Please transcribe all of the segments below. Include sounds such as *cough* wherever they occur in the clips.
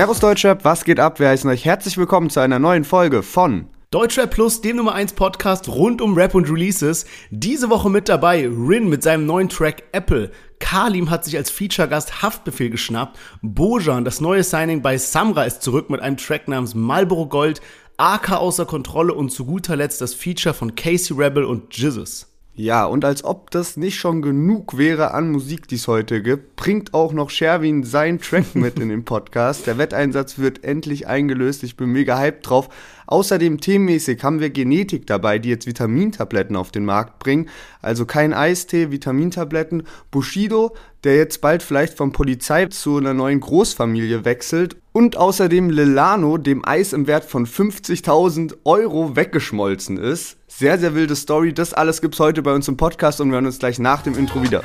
Servus Deutschrap, was geht ab? Wir heißen euch herzlich willkommen zu einer neuen Folge von Deutschrap Plus, dem Nummer 1 Podcast rund um Rap und Releases. Diese Woche mit dabei Rin mit seinem neuen Track Apple. Kalim hat sich als Feature-Gast Haftbefehl geschnappt. Bojan, das neue Signing bei Samra, ist zurück mit einem Track namens Marlboro Gold. AK außer Kontrolle und zu guter Letzt das Feature von Casey Rebel und Jizzes. Ja, und als ob das nicht schon genug wäre an Musik, die es heute gibt, bringt auch noch Sherwin seinen Track *laughs* mit in den Podcast. Der Wetteinsatz wird endlich eingelöst. Ich bin mega hyped drauf. Außerdem themenmäßig haben wir Genetik dabei, die jetzt Vitamintabletten auf den Markt bringen. Also kein Eistee, Vitamintabletten. Bushido, der jetzt bald vielleicht von Polizei zu einer neuen Großfamilie wechselt. Und außerdem Lilano, dem Eis im Wert von 50.000 Euro weggeschmolzen ist. Sehr, sehr wilde Story. Das alles gibt's heute bei uns im Podcast und wir hören uns gleich nach dem Intro wieder.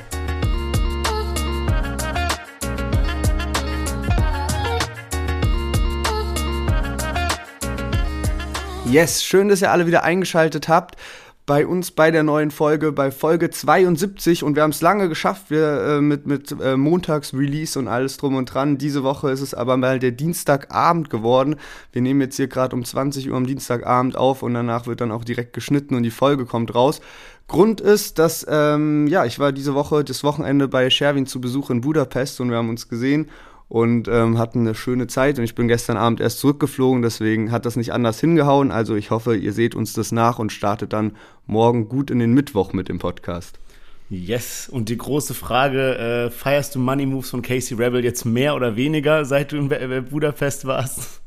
Yes, schön, dass ihr alle wieder eingeschaltet habt bei uns bei der neuen Folge, bei Folge 72 und wir haben es lange geschafft, wir äh, mit, mit äh, Montags-Release und alles drum und dran. Diese Woche ist es aber mal der Dienstagabend geworden. Wir nehmen jetzt hier gerade um 20 Uhr am Dienstagabend auf und danach wird dann auch direkt geschnitten und die Folge kommt raus. Grund ist, dass, ähm, ja, ich war diese Woche, das Wochenende bei Sherwin zu Besuch in Budapest und wir haben uns gesehen und ähm, hatten eine schöne Zeit. Und ich bin gestern Abend erst zurückgeflogen, deswegen hat das nicht anders hingehauen. Also ich hoffe, ihr seht uns das nach und startet dann morgen gut in den Mittwoch mit dem Podcast. Yes, und die große Frage, äh, feierst du Money Moves von Casey Rebel jetzt mehr oder weniger, seit du in Budapest warst?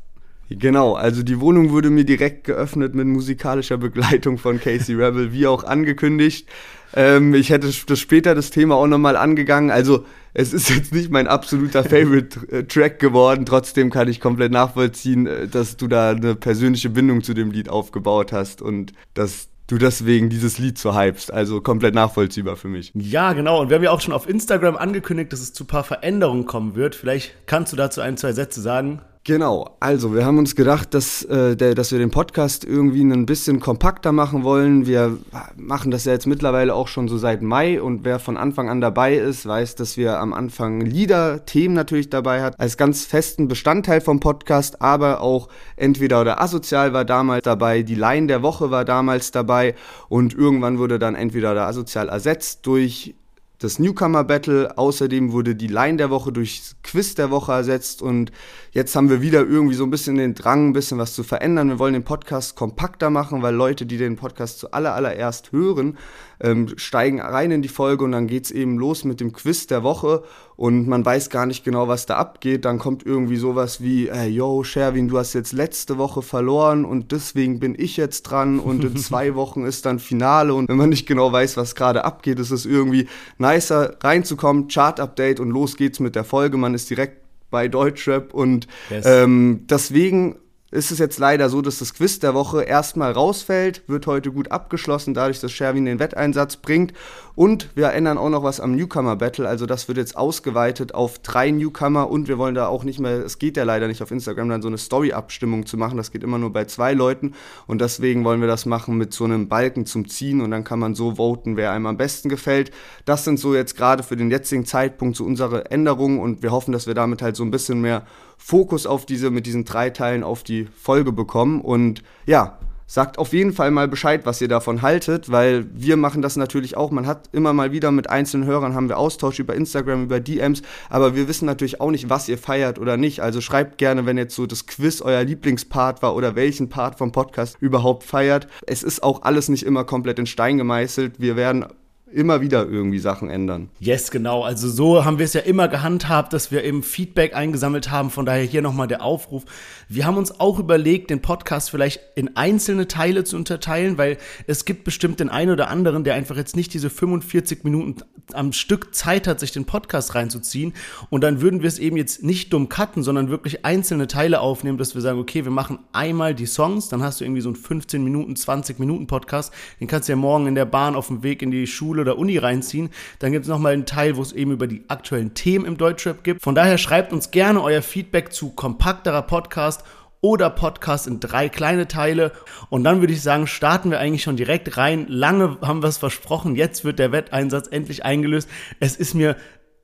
Genau, also die Wohnung wurde mir direkt geöffnet mit musikalischer Begleitung von Casey Rebel, wie auch angekündigt. Ähm, ich hätte das später das Thema auch nochmal angegangen. Also es ist jetzt nicht mein absoluter Favorite-Track äh, geworden. Trotzdem kann ich komplett nachvollziehen, äh, dass du da eine persönliche Bindung zu dem Lied aufgebaut hast und dass du deswegen dieses Lied so hypst. Also komplett nachvollziehbar für mich. Ja, genau. Und wir haben ja auch schon auf Instagram angekündigt, dass es zu ein paar Veränderungen kommen wird. Vielleicht kannst du dazu ein, zwei Sätze sagen. Genau, also wir haben uns gedacht, dass, äh, der, dass wir den Podcast irgendwie ein bisschen kompakter machen wollen. Wir machen das ja jetzt mittlerweile auch schon so seit Mai und wer von Anfang an dabei ist, weiß, dass wir am Anfang Lieder, Themen natürlich dabei hat, als ganz festen Bestandteil vom Podcast, aber auch entweder oder asozial war damals dabei, die Line der Woche war damals dabei und irgendwann wurde dann entweder oder asozial ersetzt durch das Newcomer Battle. Außerdem wurde die Line der Woche durch Quiz der Woche ersetzt und jetzt haben wir wieder irgendwie so ein bisschen den Drang, ein bisschen was zu verändern. Wir wollen den Podcast kompakter machen, weil Leute, die den Podcast zuallererst hören, ähm, steigen rein in die Folge und dann geht's eben los mit dem Quiz der Woche und man weiß gar nicht genau, was da abgeht. Dann kommt irgendwie sowas wie, äh, yo, Sherwin, du hast jetzt letzte Woche verloren und deswegen bin ich jetzt dran und in *laughs* zwei Wochen ist dann Finale und wenn man nicht genau weiß, was gerade abgeht, ist es irgendwie nicer reinzukommen, Chart-Update und los geht's mit der Folge. Man ist direkt bei Deutschrap und ähm, deswegen ist es jetzt leider so, dass das Quiz der Woche erstmal rausfällt, wird heute gut abgeschlossen, dadurch, dass Sherwin den Wetteinsatz bringt. Und wir ändern auch noch was am Newcomer Battle, also das wird jetzt ausgeweitet auf drei Newcomer und wir wollen da auch nicht mehr, es geht ja leider nicht auf Instagram, dann so eine Story-Abstimmung zu machen, das geht immer nur bei zwei Leuten und deswegen wollen wir das machen mit so einem Balken zum Ziehen und dann kann man so voten, wer einem am besten gefällt. Das sind so jetzt gerade für den jetzigen Zeitpunkt so unsere Änderungen und wir hoffen, dass wir damit halt so ein bisschen mehr Fokus auf diese, mit diesen drei Teilen auf die Folge bekommen. Und ja, sagt auf jeden Fall mal Bescheid, was ihr davon haltet, weil wir machen das natürlich auch. Man hat immer mal wieder mit einzelnen Hörern haben wir Austausch über Instagram, über DMs, aber wir wissen natürlich auch nicht, was ihr feiert oder nicht. Also schreibt gerne, wenn jetzt so das Quiz euer Lieblingspart war oder welchen Part vom Podcast überhaupt feiert. Es ist auch alles nicht immer komplett in Stein gemeißelt. Wir werden immer wieder irgendwie Sachen ändern. Yes, genau. Also so haben wir es ja immer gehandhabt, dass wir eben Feedback eingesammelt haben. Von daher hier nochmal der Aufruf. Wir haben uns auch überlegt, den Podcast vielleicht in einzelne Teile zu unterteilen, weil es gibt bestimmt den einen oder anderen, der einfach jetzt nicht diese 45 Minuten am Stück Zeit hat, sich den Podcast reinzuziehen. Und dann würden wir es eben jetzt nicht dumm cutten, sondern wirklich einzelne Teile aufnehmen, dass wir sagen, okay, wir machen einmal die Songs, dann hast du irgendwie so einen 15 Minuten, 20 Minuten Podcast. Den kannst du ja morgen in der Bahn auf dem Weg in die Schule oder Uni reinziehen. Dann gibt es nochmal einen Teil, wo es eben über die aktuellen Themen im Deutschrap gibt. Von daher schreibt uns gerne euer Feedback zu kompakterer Podcast oder Podcast in drei kleine Teile. Und dann würde ich sagen, starten wir eigentlich schon direkt rein. Lange haben wir es versprochen. Jetzt wird der Wetteinsatz endlich eingelöst. Es ist mir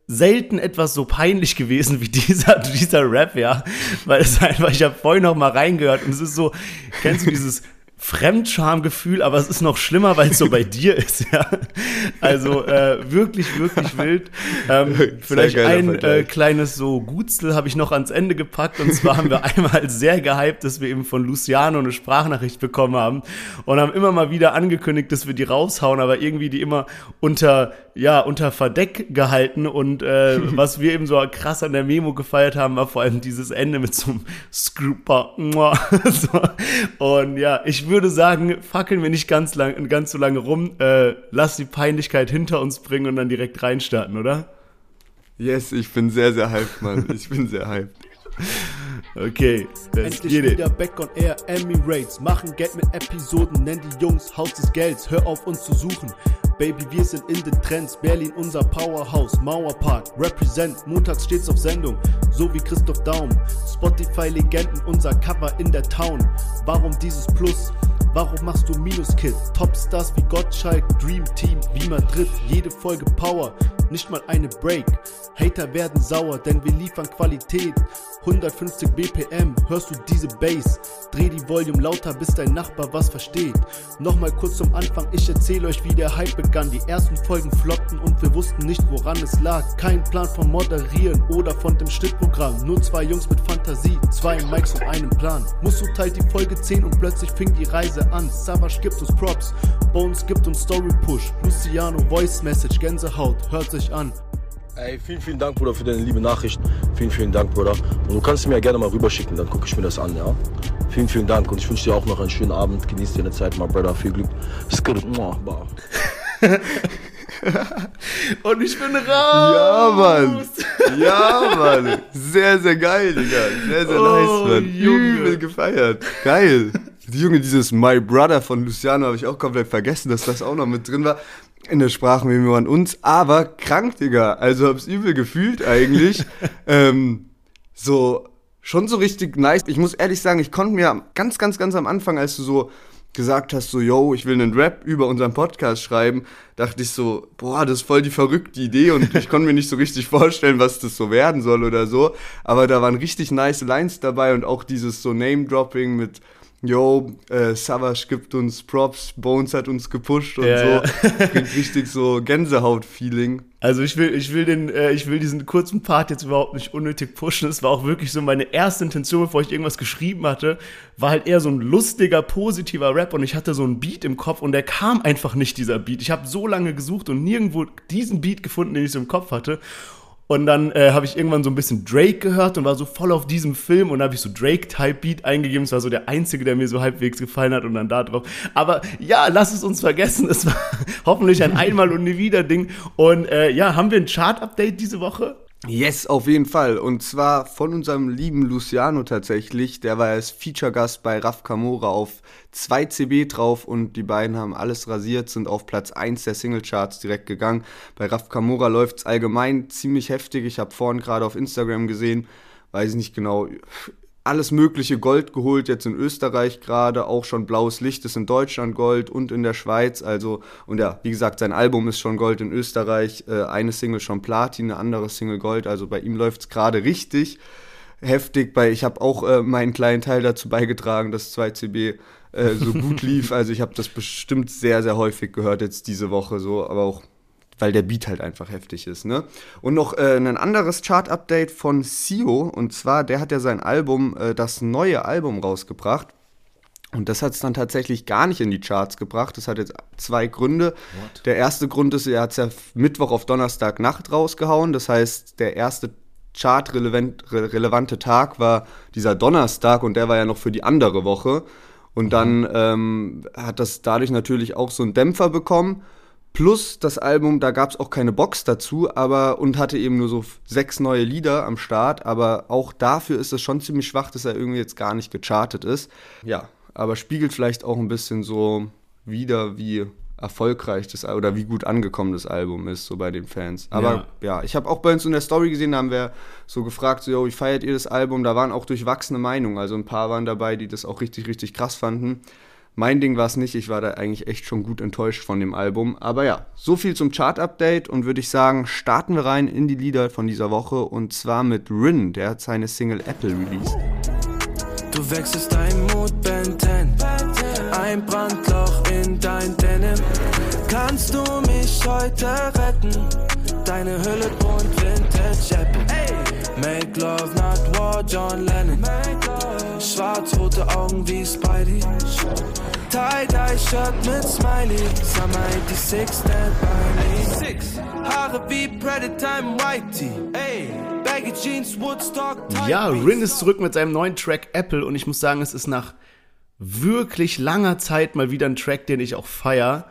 selten etwas so peinlich gewesen wie *laughs* dieser, dieser Rap, ja. Weil es einfach, ich habe vorhin noch mal reingehört und es ist so, kennst du dieses Fremdschamgefühl, aber es ist noch schlimmer, weil es so bei *laughs* dir ist, ja. Also äh, wirklich, wirklich *laughs* wild. Ähm, vielleicht ein äh, kleines so Gutstel habe ich noch ans Ende gepackt und zwar haben wir *laughs* einmal sehr gehypt, dass wir eben von Luciano eine Sprachnachricht bekommen haben und haben immer mal wieder angekündigt, dass wir die raushauen, aber irgendwie die immer unter ja unter Verdeck gehalten und äh, was wir eben so krass an der Memo gefeiert haben, war vor allem dieses Ende mit so einem Scrooper. so. Und ja, ich würde sagen, fackeln wir nicht ganz lang, ganz so lange rum, äh, lass die Peinlichkeit hinter uns bringen und dann direkt reinstarten, oder? Yes, ich bin sehr, sehr hyped, Mann. Ich bin sehr hyped. Okay, Endlich wieder back on air, Emirates Machen Geld mit Episoden, nenn die Jungs Haus des Gelds Hör auf uns zu suchen Baby, wir sind in den Trends. Berlin unser Powerhouse. Mauerpark, represent. Montags steht's auf Sendung, so wie Christoph Daum. Spotify-Legenden, unser Cover in der Town. Warum dieses Plus? Warum machst du Minus-Kit? Topstars wie Gottschalk, Dream Team wie Madrid. Jede Folge Power, nicht mal eine Break. Hater werden sauer, denn wir liefern Qualität. 150 BPM, hörst du diese Bass? Dreh die Volume lauter, bis dein Nachbar was versteht. Nochmal kurz zum Anfang, ich erzähle euch, wie der Hype begann. Die ersten Folgen floppten und wir wussten nicht, woran es lag. Kein Plan vom Moderieren oder von dem Schnittprogramm. Nur zwei Jungs mit Fantasie, zwei Mics und einem Plan. Musso teilt die Folge 10 und plötzlich fing die Reise an. Savage gibt uns Props, Bones gibt uns Story Push. Luciano Voice Message, Gänsehaut, hört sich an. Ey, vielen, vielen Dank, Bruder, für deine liebe Nachricht. Vielen, vielen Dank, Bruder. Und du kannst mir ja gerne mal rüberschicken, dann gucke ich mir das an, ja? Vielen, vielen Dank und ich wünsche dir auch noch einen schönen Abend. Genieß deine Zeit, mal, Bruder. Viel Glück. *laughs* und ich bin raus! Ja, Mann! Ja, Mann! Sehr, sehr geil, Digga. Sehr, sehr oh, nice, Mann. Übel gefeiert. Geil. Die Junge, dieses My Brother von Luciano habe ich auch komplett vergessen, dass das auch noch mit drin war in der Sprachmemo an uns, aber krank, Digga. Also hab's übel gefühlt eigentlich. *laughs* ähm, so, schon so richtig nice. Ich muss ehrlich sagen, ich konnte mir ganz, ganz, ganz am Anfang, als du so gesagt hast, so, yo, ich will einen Rap über unseren Podcast schreiben, dachte ich so, boah, das ist voll die verrückte Idee und ich konnte mir nicht so richtig vorstellen, was das so werden soll oder so. Aber da waren richtig nice Lines dabei und auch dieses so Name-Dropping mit yo, äh, Savage gibt uns Props, Bones hat uns gepusht und ja, so. Ja. *laughs* Bringt richtig so Gänsehaut-Feeling. Also ich will, ich will den, äh, ich will diesen kurzen Part jetzt überhaupt nicht unnötig pushen. Es war auch wirklich so meine erste Intention, bevor ich irgendwas geschrieben hatte, war halt eher so ein lustiger, positiver Rap und ich hatte so einen Beat im Kopf und der kam einfach nicht, dieser Beat. Ich habe so lange gesucht und nirgendwo diesen Beat gefunden, den ich so im Kopf hatte. Und dann äh, habe ich irgendwann so ein bisschen Drake gehört und war so voll auf diesem Film und habe ich so Drake-Type-Beat eingegeben. Es war so der einzige, der mir so halbwegs gefallen hat und dann da drauf. Aber ja, lass es uns vergessen. *laughs* Es war hoffentlich ein Einmal- und nie wieder Ding. Und äh, ja, haben wir ein Chart-Update diese Woche? Yes, auf jeden Fall. Und zwar von unserem lieben Luciano tatsächlich. Der war als Feature-Gast bei Raf Kamora auf 2 CB drauf und die beiden haben alles rasiert, sind auf Platz 1 der Singlecharts direkt gegangen. Bei Raf Kamora läuft es allgemein ziemlich heftig. Ich habe vorhin gerade auf Instagram gesehen, weiß ich nicht genau, alles mögliche Gold geholt, jetzt in Österreich gerade, auch schon blaues Licht ist in Deutschland Gold und in der Schweiz. Also, und ja, wie gesagt, sein Album ist schon Gold in Österreich, äh, eine Single schon Platin, eine andere Single Gold. Also bei ihm läuft es gerade richtig heftig. Bei, ich habe auch äh, meinen kleinen Teil dazu beigetragen, dass 2CB äh, so gut *laughs* lief. Also ich habe das bestimmt sehr, sehr häufig gehört jetzt diese Woche so, aber auch weil der Beat halt einfach heftig ist, ne? Und noch äh, ein anderes Chart-Update von Sio, und zwar, der hat ja sein Album, äh, das neue Album rausgebracht. Und das hat es dann tatsächlich gar nicht in die Charts gebracht. Das hat jetzt zwei Gründe. What? Der erste Grund ist, er hat es ja Mittwoch auf Donnerstag Nacht rausgehauen. Das heißt, der erste chartrelevante Tag war dieser Donnerstag und der war ja noch für die andere Woche. Und dann mhm. ähm, hat das dadurch natürlich auch so einen Dämpfer bekommen. Plus das Album, da gab es auch keine Box dazu, aber und hatte eben nur so sechs neue Lieder am Start, aber auch dafür ist es schon ziemlich schwach, dass er irgendwie jetzt gar nicht gechartet ist. Ja, aber spiegelt vielleicht auch ein bisschen so wieder, wie erfolgreich das oder wie gut angekommen das Album ist, so bei den Fans. Aber ja, ja ich habe auch bei uns in der Story gesehen, da haben wir so gefragt, so, yo, wie feiert ihr das Album? Da waren auch durchwachsene Meinungen. Also ein paar waren dabei, die das auch richtig, richtig krass fanden Mein Ding war es nicht, ich war da eigentlich echt schon gut enttäuscht von dem Album. Aber ja, so viel zum Chart-Update und würde ich sagen, starten wir rein in die Lieder von dieser Woche und zwar mit Rin, der hat seine Single Apple released. Du wechselst dein Mut, Ben 10. Ein Brandloch in dein Denim. Kannst du mich heute retten? Deine Hülle bunt, Vintage Apple. Make love, not war, John Lennon. Schwarz-rote Augen wie Spidey. Tie-Dye-Shirt mit Smiley. Summer 86, stand by me. Haare wie Predator im Whitey. Ey, Baggy Jeans, Woodstock, Ja. Rin ist zurück mit seinem neuen Track Apple und ich muss sagen, es ist nach wirklich langer Zeit mal wieder ein Track, den ich auch feier.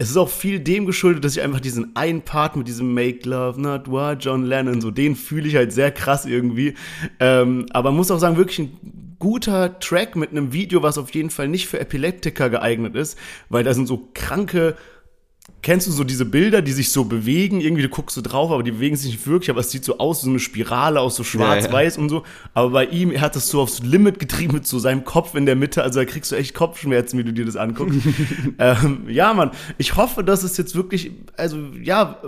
Es ist auch viel dem geschuldet, dass ich einfach diesen einen Part mit diesem Make Love Not War John Lennon, so den fühle ich halt sehr krass irgendwie. Ähm, aber muss auch sagen, wirklich ein guter Track mit einem Video, was auf jeden Fall nicht für Epileptiker geeignet ist, weil da sind so kranke Kennst du so diese Bilder, die sich so bewegen? Irgendwie, du guckst so drauf, aber die bewegen sich nicht wirklich, aber es sieht so aus, so eine Spirale aus so schwarz-weiß und so. Aber bei ihm, er hat das so aufs Limit getrieben mit so seinem Kopf in der Mitte, also da kriegst du echt Kopfschmerzen, wie du dir das anguckst. *laughs* ähm, ja, Mann, ich hoffe, dass es jetzt wirklich, also ja,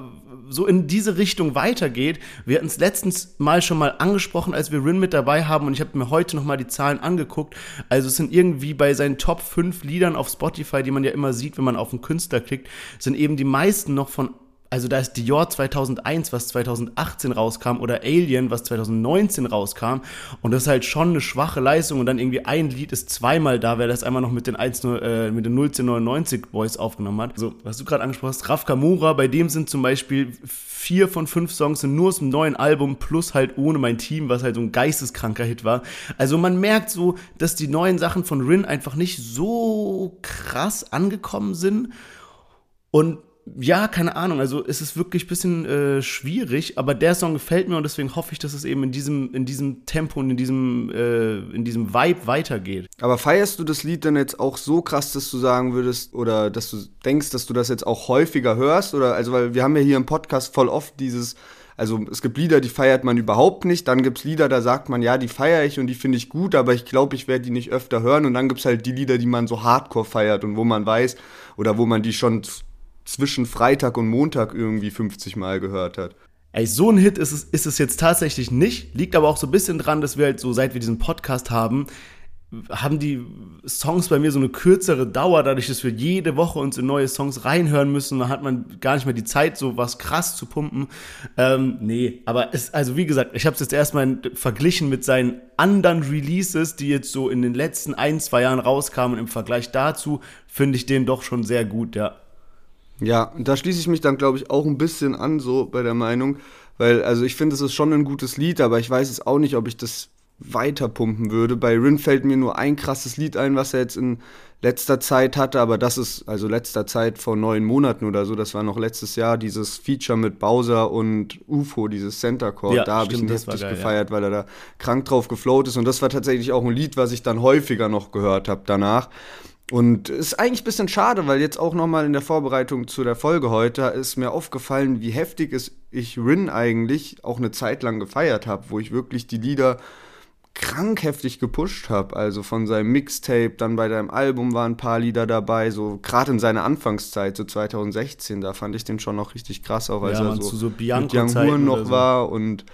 so in diese Richtung weitergeht. Wir hatten es letztens mal schon mal angesprochen, als wir Rin mit dabei haben und ich habe mir heute noch mal die Zahlen angeguckt. Also es sind irgendwie bei seinen Top 5 Liedern auf Spotify, die man ja immer sieht, wenn man auf einen Künstler klickt, sind eben die meisten noch von also da ist Dior 2001, was 2018 rauskam, oder Alien, was 2019 rauskam. Und das ist halt schon eine schwache Leistung. Und dann irgendwie ein Lied ist zweimal da, weil das einmal noch mit den, 1, äh, mit den 1999 Boys aufgenommen hat. So, was du gerade angesprochen hast, Raf Kamura, bei dem sind zum Beispiel vier von fünf Songs sind nur aus dem neuen Album, plus halt ohne mein Team, was halt so ein geisteskranker Hit war. Also man merkt so, dass die neuen Sachen von Rin einfach nicht so krass angekommen sind. Und ja, keine Ahnung, also es ist wirklich ein bisschen äh, schwierig, aber der Song gefällt mir und deswegen hoffe ich, dass es eben in diesem, in diesem Tempo und in diesem, äh, in diesem Vibe weitergeht. Aber feierst du das Lied dann jetzt auch so krass, dass du sagen würdest, oder dass du denkst, dass du das jetzt auch häufiger hörst? Oder also, weil wir haben ja hier im Podcast voll oft dieses, also es gibt Lieder, die feiert man überhaupt nicht, dann gibt es Lieder, da sagt man, ja, die feiere ich und die finde ich gut, aber ich glaube, ich werde die nicht öfter hören. Und dann gibt es halt die Lieder, die man so hardcore feiert und wo man weiß, oder wo man die schon zwischen Freitag und Montag irgendwie 50 Mal gehört hat. Ey, so ein Hit ist es, ist es jetzt tatsächlich nicht. Liegt aber auch so ein bisschen dran, dass wir halt so, seit wir diesen Podcast haben, haben die Songs bei mir so eine kürzere Dauer, dadurch, dass wir jede Woche uns in neue Songs reinhören müssen. Da hat man gar nicht mehr die Zeit, so was krass zu pumpen. Ähm, nee, aber es, also wie gesagt, ich habe es jetzt erstmal verglichen mit seinen anderen Releases, die jetzt so in den letzten ein, zwei Jahren rauskamen. Im Vergleich dazu finde ich den doch schon sehr gut, ja. Ja, und da schließe ich mich dann, glaube ich, auch ein bisschen an, so bei der Meinung, weil, also ich finde, es ist schon ein gutes Lied, aber ich weiß es auch nicht, ob ich das weiterpumpen würde. Bei Rin fällt mir nur ein krasses Lied ein, was er jetzt in letzter Zeit hatte, aber das ist, also letzter Zeit vor neun Monaten oder so, das war noch letztes Jahr, dieses Feature mit Bowser und UFO, dieses Center Chord, Ja, da habe ich ihn heftig geil, gefeiert, weil er da krank drauf geflowt ist und das war tatsächlich auch ein Lied, was ich dann häufiger noch gehört habe danach. Und ist eigentlich ein bisschen schade, weil jetzt auch nochmal in der Vorbereitung zu der Folge heute ist mir aufgefallen, wie heftig es ich Rin eigentlich auch eine Zeit lang gefeiert habe, wo ich wirklich die Lieder krank heftig gepusht habe. Also von seinem Mixtape, dann bei deinem Album waren ein paar Lieder dabei, so gerade in seiner Anfangszeit, so 2016, da fand ich den schon noch richtig krass, auch als Ja, er so, zu so mit Young noch so. war und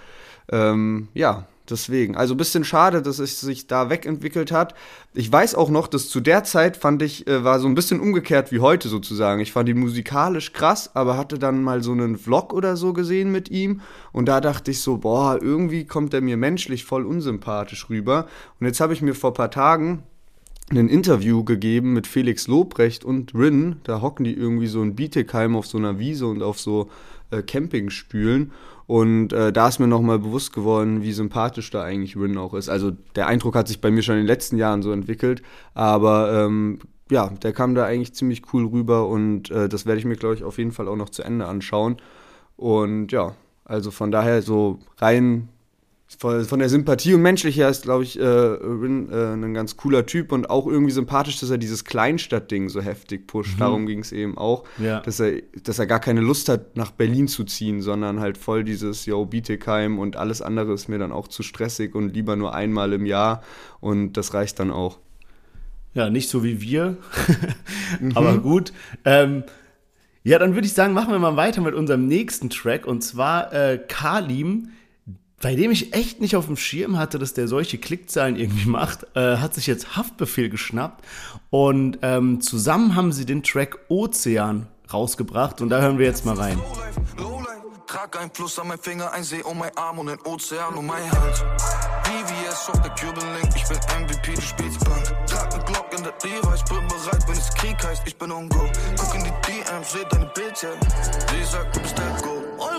ähm, ja, deswegen. Also ein bisschen schade, dass es sich da wegentwickelt hat. Ich weiß auch noch, dass zu der Zeit fand ich, äh, war so ein bisschen umgekehrt wie heute sozusagen. Ich fand ihn musikalisch krass, aber hatte dann mal so einen Vlog oder so gesehen mit ihm und da dachte ich so, boah, irgendwie kommt er mir menschlich voll unsympathisch rüber. Und jetzt habe ich mir vor ein paar Tagen ein Interview gegeben mit Felix Lobrecht und Rin. Da hocken die irgendwie so in Bietigheim auf so einer Wiese und auf so äh, Campingstühlen. Und äh, da ist mir nochmal bewusst geworden, wie sympathisch da eigentlich Rin auch ist. Also der Eindruck hat sich bei mir schon in den letzten Jahren so entwickelt. Aber ähm, ja, der kam da eigentlich ziemlich cool rüber und äh, das werde ich mir, glaube ich, auf jeden Fall auch noch zu Ende anschauen. Und ja, also von daher so rein von, der Sympathie und menschlich her ist, glaube ich, äh, Rin äh, ein ganz cooler Typ und auch irgendwie sympathisch, dass er dieses Kleinstadt-Ding so heftig pusht. Darum ging es eben auch, Ja. dass, er, dass er gar keine Lust hat, nach Berlin zu ziehen, sondern halt voll dieses, yo, Bietigheim und alles andere ist mir dann auch zu stressig und lieber nur einmal im Jahr und das reicht dann auch. Ja, nicht so wie wir. *laughs* Aber gut. Ähm, ja, dann würde ich sagen, machen wir mal weiter mit unserem nächsten Track. Und zwar äh, Kalim, bei dem ich echt nicht auf dem Schirm hatte, dass der solche Klickzahlen irgendwie macht, äh, hat sich jetzt Haftbefehl geschnappt. Und ähm, zusammen haben sie den Track Ozean rausgebracht. Und da hören wir jetzt mal rein. Trag ein Plus an mein Finger, ein See um mein Arm und ein Ozean um mein Hals. BVS auf der Cuban-Link, ich bin MVP, du spielst Bank. Trag ne Glock in der Device, bin bereit, wenn es Krieg heißt, ich bin on go. Guck in die DMs, seh deine Bildchen, sie sagt, du bist der Go.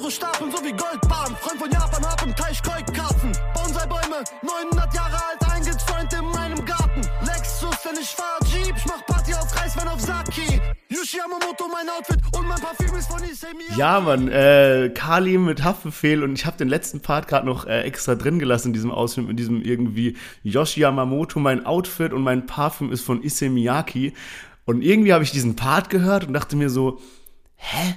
Euro stapeln so Goldbahn. Freund von Japan, hab im Teich Koi-Karpfen. Bonsai-Bäume, 900 Jahre alt, eingezäunt in meinem Garten. Lexus, wenn ich fahr Jeep, ich mach Party auf Reiswein auf Saki. Yushi Yamamoto, mein Outfit und mein Parfüm ist von Miyake. Ja, Mann, äh, Kali mit Haftbefehl und ich habe den letzten Part gerade noch äh, extra drin gelassen in diesem Ausschnitt, mit diesem irgendwie Yoshi Yamamoto, mein Outfit und mein Parfüm ist von Issei Miyake. Und irgendwie habe ich diesen Part gehört und dachte mir so, hä?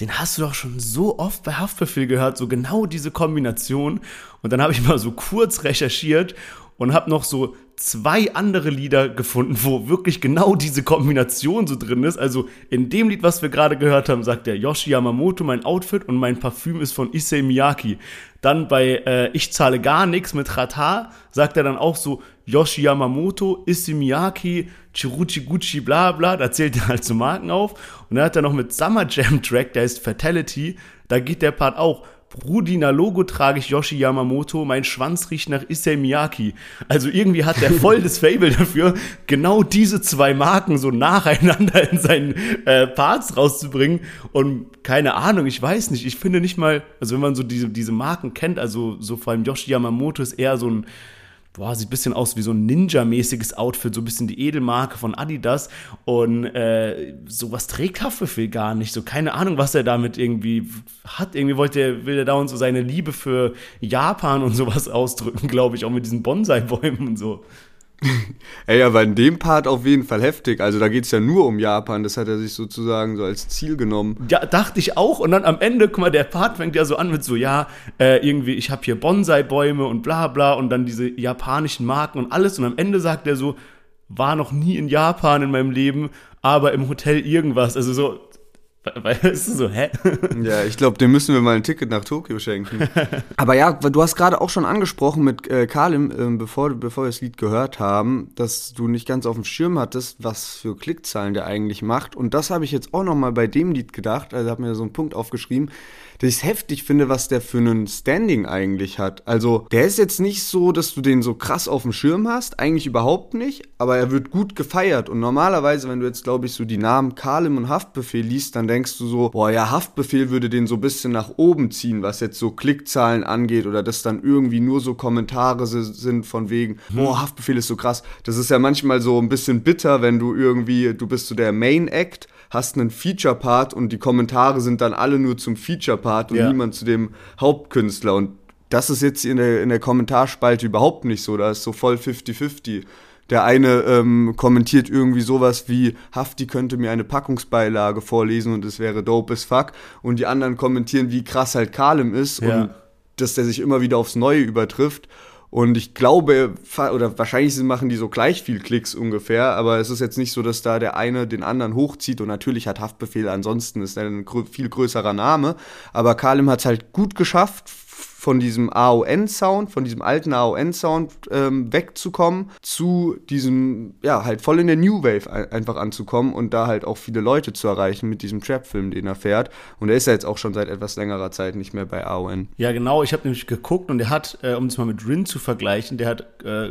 Den hast du doch schon so oft bei Haftbefehl gehört, so genau diese Kombination. Und dann habe ich mal so kurz recherchiert und habe noch so zwei andere Lieder gefunden, wo wirklich genau diese Kombination so drin ist. Also in dem Lied, was wir gerade gehört haben, sagt der Yoshi Yamamoto, mein Outfit und mein Parfüm ist von Issei Miyake. Dann bei äh, Ich zahle gar nichts mit Rata sagt er dann auch so Yoshi Yamamoto, Issei Miyake, Chiruchi Gucci, bla bla. Da zählt er halt so Marken auf. Und dann hat er noch mit Summer Jam Track, der heißt Fatality, da geht der Part auch. Rudina Logo trage ich Yoshi Yamamoto, mein Schwanz riecht nach Issei Miyake. Also irgendwie hat der voll das Fable *laughs* dafür, genau diese zwei Marken so nacheinander in seinen äh, Parts rauszubringen. Und keine Ahnung, ich weiß nicht, ich finde nicht mal, also wenn man so diese, diese Marken kennt, also so vor allem Yoshi Yamamoto ist eher so ein boah, sieht ein bisschen aus wie so ein Ninja-mäßiges Outfit, so ein bisschen die Edelmarke von Adidas. Und äh, sowas trägt Haftbefehl gar nicht. So keine Ahnung, was er damit irgendwie hat. Irgendwie wollte er, will er da und so seine Liebe für Japan und sowas *laughs* ausdrücken, glaube ich, auch mit diesen Bonsai-Bäumen und so. *laughs* Ey, aber in dem Part auf jeden Fall heftig. Also da geht es ja nur um Japan. Das hat er sich sozusagen so als Ziel genommen. Ja, dachte ich auch. Und dann am Ende, guck mal, der Part fängt ja so an mit so, ja, äh, irgendwie, ich habe hier Bonsai-Bäume und bla bla und dann diese japanischen Marken und alles. Und am Ende sagt er so, war noch nie in Japan in meinem Leben, aber im Hotel irgendwas. Also so, Weißt *laughs* du so, hä? *laughs* Ja, ich glaube, dem müssen wir mal ein Ticket nach Tokio schenken. *laughs* Aber ja, du hast gerade auch schon angesprochen mit äh, Kalim, äh, bevor, bevor wir das Lied gehört haben, dass du nicht ganz auf dem Schirm hattest, was für Klickzahlen der eigentlich macht. Und das habe ich jetzt auch noch mal bei dem Lied gedacht. Also habe mir so einen Punkt aufgeschrieben dass ich es heftig finde, was der für einen Standing eigentlich hat. Also, der ist jetzt nicht so, dass du den so krass auf dem Schirm hast, eigentlich überhaupt nicht, aber er wird gut gefeiert. Und normalerweise, wenn du jetzt, glaube ich, so die Namen Kalim und Haftbefehl liest, dann denkst du so, boah, ja, Haftbefehl würde den so ein bisschen nach oben ziehen, was jetzt so Klickzahlen angeht oder dass dann irgendwie nur so Kommentare sind von wegen, hm. boah, Haftbefehl ist so krass. Das ist ja manchmal so ein bisschen bitter, wenn du irgendwie, du bist so der Main Act hast einen Feature-Part und die Kommentare sind dann alle nur zum Feature-Part und ja. niemand zu dem Hauptkünstler. Und das ist jetzt in der, in der Kommentarspalte überhaupt nicht so. Da ist so voll 50-50. Der eine ähm, kommentiert irgendwie sowas wie, Hafti könnte mir eine Packungsbeilage vorlesen und es wäre dope as fuck. Und die anderen kommentieren, wie krass halt Kalem ist ja. und dass der sich immer wieder aufs Neue übertrifft. Und ich glaube, oder wahrscheinlich machen die so gleich viel Klicks ungefähr, aber es ist jetzt nicht so, dass da der eine den anderen hochzieht und natürlich hat Haftbefehl ansonsten ist er ein viel größerer Name. Aber Kalim hat es halt gut geschafft, von diesem AON-Sound, von diesem alten AON-Sound ähm, wegzukommen, zu diesem, ja, halt voll in der New Wave einfach anzukommen und da halt auch viele Leute zu erreichen mit diesem Trap-Film, den er fährt. Und er ist ja jetzt auch schon seit etwas längerer Zeit nicht mehr bei AON. Ja, genau. Ich habe nämlich geguckt und der hat, äh, um es mal mit Rin zu vergleichen, der hat äh,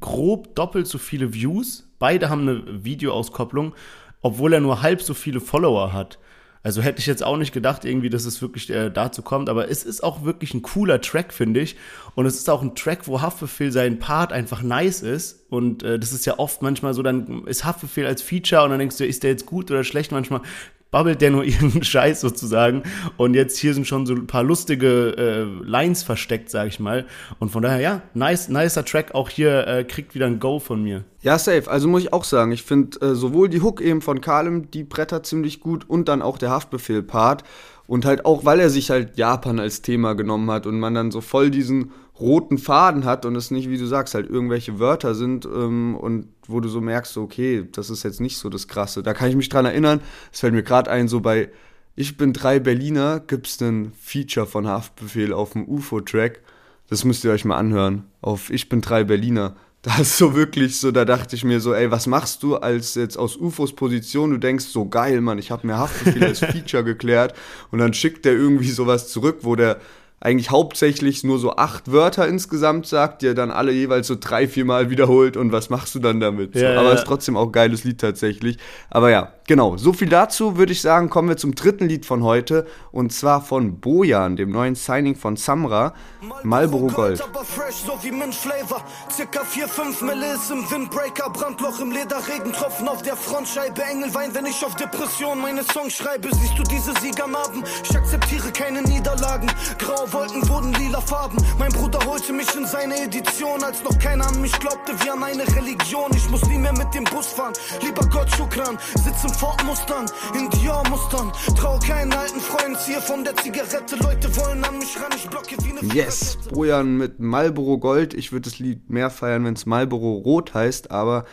grob doppelt so viele Views. Beide haben eine Videoauskopplung, obwohl er nur halb so viele Follower hat. Also hätte ich jetzt auch nicht gedacht, irgendwie, dass es wirklich äh, dazu kommt, aber es ist auch wirklich ein cooler Track, finde ich. Und es ist auch ein Track, wo Haftbefehl sein Part einfach nice ist. Und äh, das ist ja oft manchmal so, dann ist Haftbefehl als Feature und dann denkst du, ist der jetzt gut oder schlecht? Manchmal babbelt der nur *laughs* irgendeinen Scheiß sozusagen. Und jetzt hier sind schon so ein paar lustige äh, Lines versteckt, sag ich mal. Und von daher, ja, nice, nicer Track. Auch hier äh, kriegt wieder ein Go von mir. Ja, safe. Also muss ich auch sagen, ich finde äh, sowohl die Hook eben von Kalem, die Bretter ziemlich gut und dann auch der Haftbefehl-Part. Und halt auch, weil er sich halt Japan als Thema genommen hat und man dann so voll diesen roten Faden hat und es nicht, wie du sagst, halt irgendwelche Wörter sind ähm, und wo du so merkst, okay, das ist jetzt nicht so das Krasse. Da kann ich mich dran erinnern, es fällt mir gerade ein, so bei Ich bin drei Berliner gibt es einen Feature von Haftbefehl auf dem UFO-Track. Das müsst ihr euch mal anhören. Auf Ich bin drei Berliner. Da ist so wirklich so, da dachte ich mir so, ey, was machst du als jetzt aus UFOs Position? Du denkst so, geil, Mann, ich habe mir Haftbefehl als *laughs* Feature geklärt und dann schickt der irgendwie sowas zurück, wo der eigentlich hauptsächlich nur so acht Wörter insgesamt sagt, die er dann alle jeweils so drei, vier Mal wiederholt und was machst du dann damit? Ja, so, aber ja. ist trotzdem auch ein geiles Lied tatsächlich. Aber ja, genau, so viel dazu würde ich sagen, kommen wir zum dritten Lied von heute und zwar von Bojan, dem neuen Signing von Samra, Marlboro Gold. aber fresh, so wie Flavor. Circa 4, 5 Mille ist im Windbreaker. Brandloch im Leder, Regentropfen auf der Frontscheibe. Engelwein, wenn ich auf Depression meine Songs schreibe. Siehst du diese Siegernarben? Ich akzeptiere keine Niederlagen. Graue Wolken wurden lila Farben. Mein Bruder holte mich in seine Edition, als noch keiner an mich glaubte wie an eine Religion. Ich muss nie mehr mit dem Bus fahren. Lieber Gott Schukran, sitz im Ford Mustern, in Dior-Mustern. Trau keinen alten Freund, ziehe von der Zigarette. Leute wollen an mich ran, ich blocke wie eine Yes, Bojan mit Marlboro Gold. Ich würde das Lied mehr feiern, wenn es Marlboro Rot heißt, aber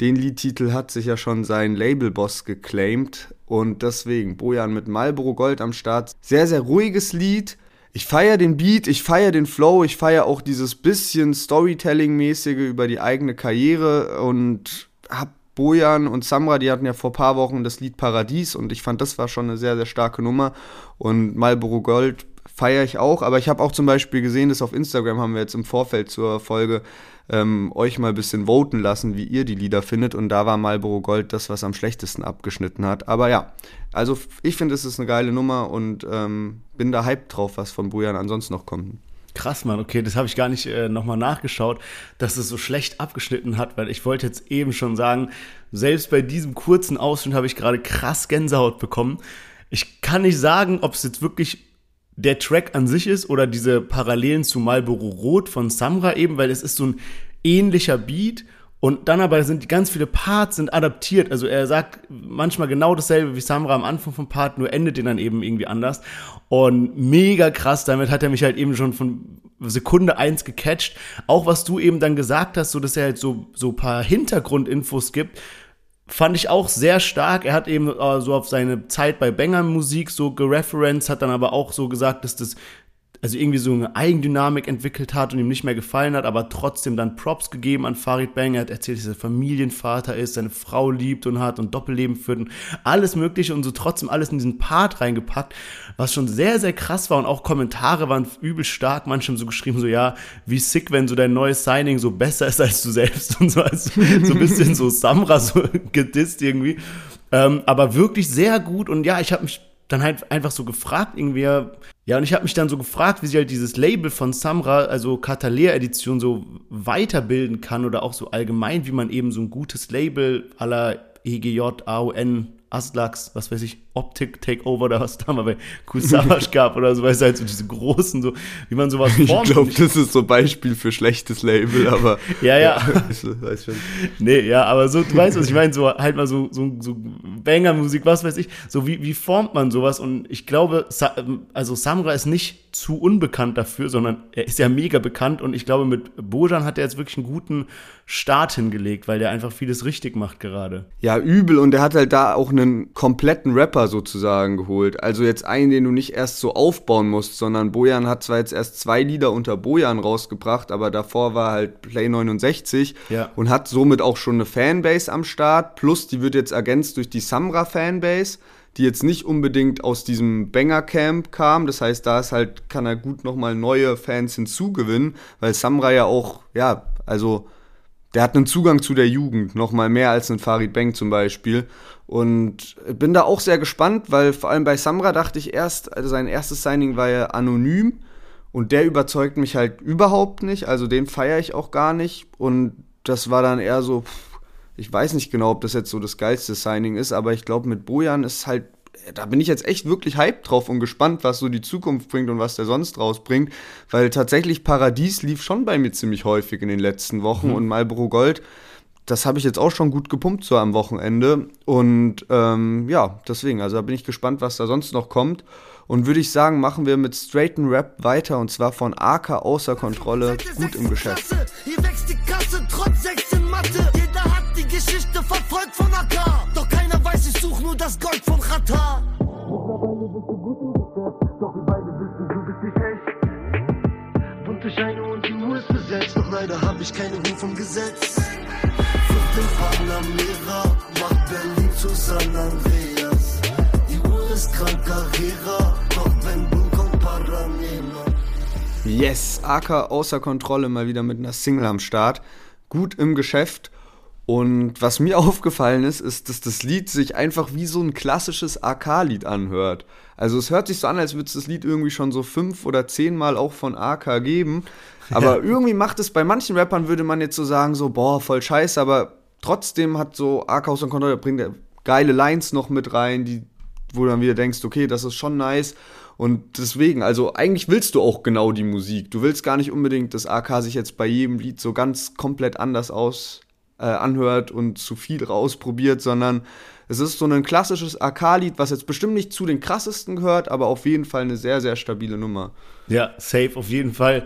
den Liedtitel hat sich ja schon sein Labelboss geclaimed und deswegen Bojan mit Marlboro Gold am Start. Sehr, sehr ruhiges Lied. Ich feiere den Beat, ich feiere den Flow, ich feiere auch dieses bisschen Storytelling-mäßige über die eigene Karriere und hab Bojan und Samra, die hatten ja vor paar Wochen das Lied Paradies und ich fand, das war schon eine sehr, sehr starke Nummer. Und Marlboro Gold feiere ich auch, aber ich habe auch zum Beispiel gesehen, dass auf Instagram haben wir jetzt im Vorfeld zur Folge ähm, euch mal ein bisschen voten lassen, wie ihr die Lieder findet. Und da war Marlboro Gold das, was am schlechtesten abgeschnitten hat. Aber ja, also ich finde, es ist eine geile Nummer und ähm, bin da hyped drauf, was von Bojan ansonsten noch kommt. Krass, Mann, okay, das habe ich gar nicht äh, nochmal nachgeschaut, dass es so schlecht abgeschnitten hat, weil ich wollte jetzt eben schon sagen, selbst bei diesem kurzen Ausschnitt habe ich gerade krass Gänsehaut bekommen. Ich kann nicht sagen, ob es jetzt wirklich der Track an sich ist oder diese Parallelen zu Marlboro Rot von Samra eben, weil es ist so ein ähnlicher Beat und dann aber sind ganz viele Parts sind adaptiert. Also er sagt manchmal genau dasselbe wie Samra am Anfang vom Part, nur endet den dann eben irgendwie anders. Und mega krass, damit hat er mich halt eben schon von Sekunde eins gecatcht. Auch was du eben dann gesagt hast, so dass er halt so, so paar Hintergrundinfos gibt, fand ich auch sehr stark. Er hat eben äh, so auf seine Zeit bei Banger Musik so gereferenced, hat dann aber auch so gesagt, dass das also irgendwie so eine Eigendynamik entwickelt hat und ihm nicht mehr gefallen hat, aber trotzdem dann Props gegeben an Farid Bang. Er hat erzählt, dass er Familienvater ist, seine Frau liebt und hat und Doppelleben führt und alles Mögliche und so trotzdem alles in diesen Part reingepackt, was schon sehr, sehr krass war und auch Kommentare waren übel stark. Manche haben so geschrieben, so ja, wie sick, wenn so dein neues Signing so besser ist als du selbst *laughs* und so, also so ein bisschen so Samra so *laughs* gedisst irgendwie. Ähm, aber wirklich sehr gut und ja, ich habe mich dann halt einfach so gefragt, irgendwie, ja, und ich habe mich dann so gefragt, wie sie halt dieses Label von Samra, also Catalea-Edition, so weiterbilden kann oder auch so allgemein, wie man eben so ein gutes Label aller EGJ, AON, Aslax, was weiß ich, Optik Takeover oder was da mal bei Kusavasch gab oder so, weißt du, halt so diese großen, so, wie man sowas Ich formt. glaube, das ist so ein Beispiel für schlechtes Label, aber. *laughs* Ja, *laughs* ja. ich weiß schon. Nee, ja, aber so, du weißt, was ich meine, so halt mal so, so, so Banger-Musik, was weiß ich, so wie, wie formt man sowas? Und ich glaube, Sa also Samra ist nicht zu unbekannt dafür, sondern er ist ja mega bekannt und ich glaube, mit Bojan hat er jetzt wirklich einen guten Start hingelegt, weil der einfach vieles richtig macht gerade. Ja, übel. Und er hat halt da auch einen kompletten Rapper sozusagen geholt. Also jetzt einen, den du nicht erst so aufbauen musst, sondern Bojan hat zwar jetzt erst zwei Lieder unter Bojan rausgebracht, aber davor war halt Play 69 Ja. und hat somit auch schon eine Fanbase am Start. Plus, die wird jetzt ergänzt durch die Samra-Fanbase, die jetzt nicht unbedingt aus diesem Banger-Camp kam. Das heißt, da ist halt, kann er gut nochmal neue Fans hinzugewinnen, weil Samra ja auch, ja, also der hat einen Zugang zu der Jugend, noch mal mehr als ein Farid Bang zum Beispiel. Und bin da auch sehr gespannt, weil vor allem bei Samra dachte ich erst, also sein erstes Signing war ja anonym und der überzeugt mich halt überhaupt nicht, also den feiere ich auch gar nicht. Und das war dann eher so, ich weiß nicht genau, ob das jetzt so das geilste Signing ist, aber ich glaube, mit Bojan ist halt da bin ich jetzt echt wirklich hyped drauf und gespannt, was so die Zukunft bringt und was der sonst rausbringt, weil tatsächlich Paradies lief schon bei mir ziemlich häufig in den letzten Wochen und Marlboro Gold das habe ich jetzt auch schon gut gepumpt so am Wochenende. Und ähm, ja, deswegen, also da bin ich gespannt, was da sonst noch kommt. Und würde ich sagen, machen wir mit straighten Rap weiter und zwar von AK außer Kontrolle, gut im Geschäft. Hier wächst die Kasse trotz 16 Mathe. Jeder hat die Geschichte verfolgt von AK. Das Gold von Qatar. Mittlerweile bist du gut im Geschäft, doch wir beide wissen, du bist nicht echt. Bunte Scheine und die Uhr ist besetzt, doch leider hab ich keine Ruhe vom Gesetz. Fünfte Panamera macht Berlin zu San Andreas. Die Uhr ist krank, Carrera, doch wenn du kommt Paranema. Yes, AK außer Kontrolle mal wieder mit einer Single am Start. Gut im Geschäft. Und was mir *laughs* aufgefallen ist, ist, dass das Lied sich einfach wie so ein klassisches AK-Lied anhört. Also es hört sich so an, als würde es das Lied irgendwie schon so fünf oder zehnmal auch von AK geben. Aber irgendwie macht es bei manchen Rappern, würde man jetzt so sagen, so, boah, voll scheiße, aber trotzdem hat so AK außer Kontrolle, bringt er geile Lines noch mit rein, die, wo du dann wieder denkst, okay, das ist schon nice. Und deswegen, also eigentlich willst du auch genau die Musik. Du willst gar nicht unbedingt, dass AK sich jetzt bei jedem Lied so ganz komplett anders aus äh, anhört und zu viel rausprobiert, sondern es ist so ein klassisches AK-Lied, was jetzt bestimmt nicht zu den krassesten gehört, aber auf jeden Fall eine sehr, sehr stabile Nummer. Ja, safe, auf jeden Fall.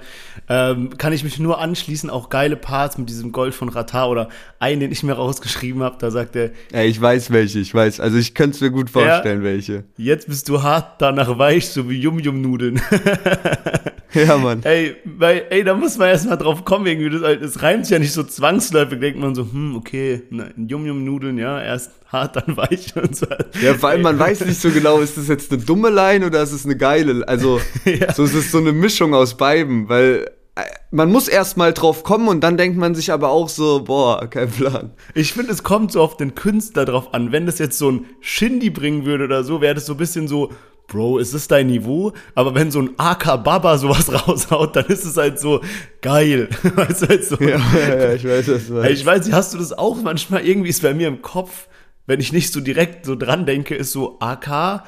Ähm, kann ich mich nur anschließen, auch geile Parts mit diesem Gold von Ratar oder einen, den ich mir rausgeschrieben habe, da sagt er, Ja, ich weiß welche, ich weiß. Also ich könnte es mir gut vorstellen, welche. jetzt bist du hart, danach weich, so wie Yum-Yum-Nudeln. *laughs* Ja, Mann. ey, weil, ey, da muss man erstmal drauf kommen, irgendwie, das, das reimt sich ja nicht so zwangsläufig, denkt man so, hm, okay, na, Yum-Yum-Nudeln, ja, erst hart, dann weich *laughs* und so. Ja, vor allem, man weiß nicht so genau, ist das jetzt eine dumme Line oder ist es eine geile? Also, *laughs* Ja. so ist es so eine Mischung aus beiden, weil äh, man muss erst mal drauf kommen und dann denkt man sich aber auch so, boah, kein Plan. Ich finde, es kommt so auf den Künstler drauf an. Wenn das jetzt so ein Shindy bringen würde oder so, wäre das so ein bisschen so, Bro, ist das dein Niveau? Aber wenn so ein AK Baba sowas *laughs* raushaut, dann ist es halt so geil. *laughs* Weißt du, halt so. Ja, ja, ich weiß, du Ey, Ich weiß hast du das auch manchmal? Irgendwie ist bei mir im Kopf, wenn ich nicht so direkt so dran denke, ist so AK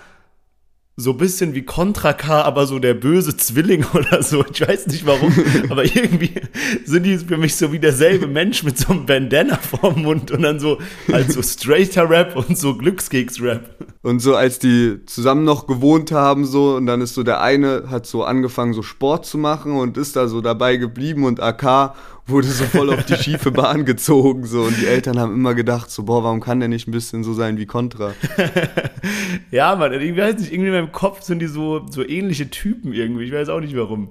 so ein bisschen wie Contra K, aber so der böse Zwilling *laughs* oder so. Ich weiß nicht warum, *laughs* aber irgendwie sind die für mich so wie derselbe Mensch mit so einem Bandana vorm Mund und dann so halt so straighter Rap und so Glückskeks-Rap. Und so als die zusammen noch gewohnt haben so und dann ist so der eine hat so angefangen so Sport zu machen und ist da so dabei geblieben und AK wurde so voll auf die schiefe Bahn gezogen so und die Eltern haben immer gedacht so boah, warum kann der nicht ein bisschen so sein wie Contra? *laughs* Ja, man, ich weiß nicht, irgendwie in meinem Kopf sind die so, so ähnliche Typen irgendwie. Ich weiß auch nicht warum.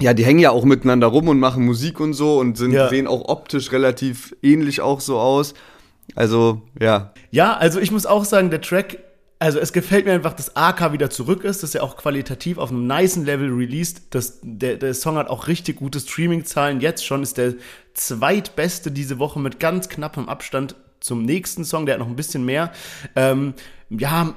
Ja, die hängen ja auch miteinander rum und machen Musik und so und sind, Ja. sehen auch optisch relativ ähnlich auch so aus. Also, ja. Ja, also ich muss auch sagen, der Track, also es gefällt mir einfach, dass AK wieder zurück ist, dass er auch qualitativ auf einem nicen Level released. Das, der, der Song hat auch richtig gute Streaming-Zahlen. Jetzt schon ist der zweitbeste diese Woche mit ganz knappem Abstand zum nächsten Song, der hat noch ein bisschen mehr. Ähm, ja,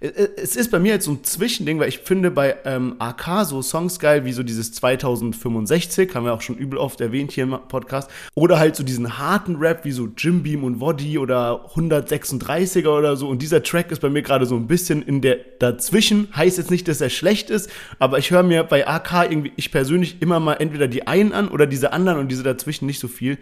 äh, äh, es ist bei mir jetzt so ein Zwischending, weil ich finde bei ähm, AK so Songs geil, wie so dieses 2065, haben wir auch schon übel oft erwähnt hier im Podcast, oder halt so diesen harten Rap wie so Jim Beam und Woddy oder 136er oder so. Und dieser Track ist bei mir gerade so ein bisschen in der dazwischen. Heißt jetzt nicht, dass er schlecht ist, aber ich höre mir bei AK irgendwie, ich persönlich immer mal entweder die einen an oder diese anderen und diese dazwischen nicht so viel.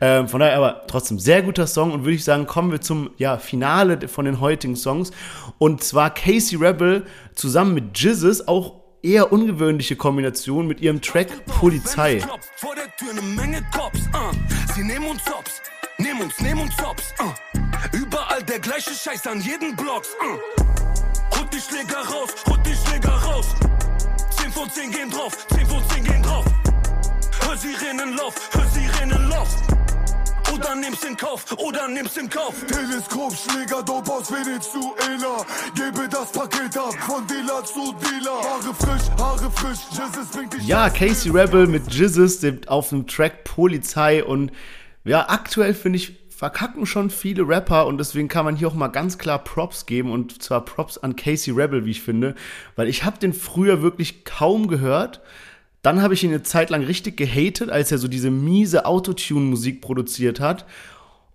Ähm, von daher aber trotzdem sehr guter Song und würde ich sagen, kommen wir zum ja, Finale von den heutigen Songs. Und zwar Casey Rebel zusammen mit Jizzes, auch eher ungewöhnliche Kombination mit ihrem Track Polizei. Vor der Tür eine Menge Cops, uh. Sie nehmen uns Hops, nehmen uns, nehmen uns Hops, uh. Überall der gleiche Scheiß an jeden Blocks, uh. Holt die Schläger raus, holt die Schläger raus. 10 von 10 gehen drauf, 10 von 10 gehen drauf. Hör Sirenenlauf, hör Sirenenlauf. Oder nimm's in Kauf, oder nimm's in Kauf. Teleskopschläger, Dope aus Venezuela. Gebe das Paket ab, von Dealer zu Dealer. Haare frisch, Haare frisch, Jesus bringt dich Ja, Casey Rebel mit Jizzes dem- auf dem Track Polizei und ja, aktuell finde ich, verkacken schon viele Rapper und deswegen kann man hier auch mal ganz klar Props geben und zwar Props an Casey Rebel, wie ich finde, weil ich habe den früher wirklich kaum gehört. Dann habe ich ihn eine Zeit lang richtig gehatet, als er so diese miese Autotune-Musik produziert hat.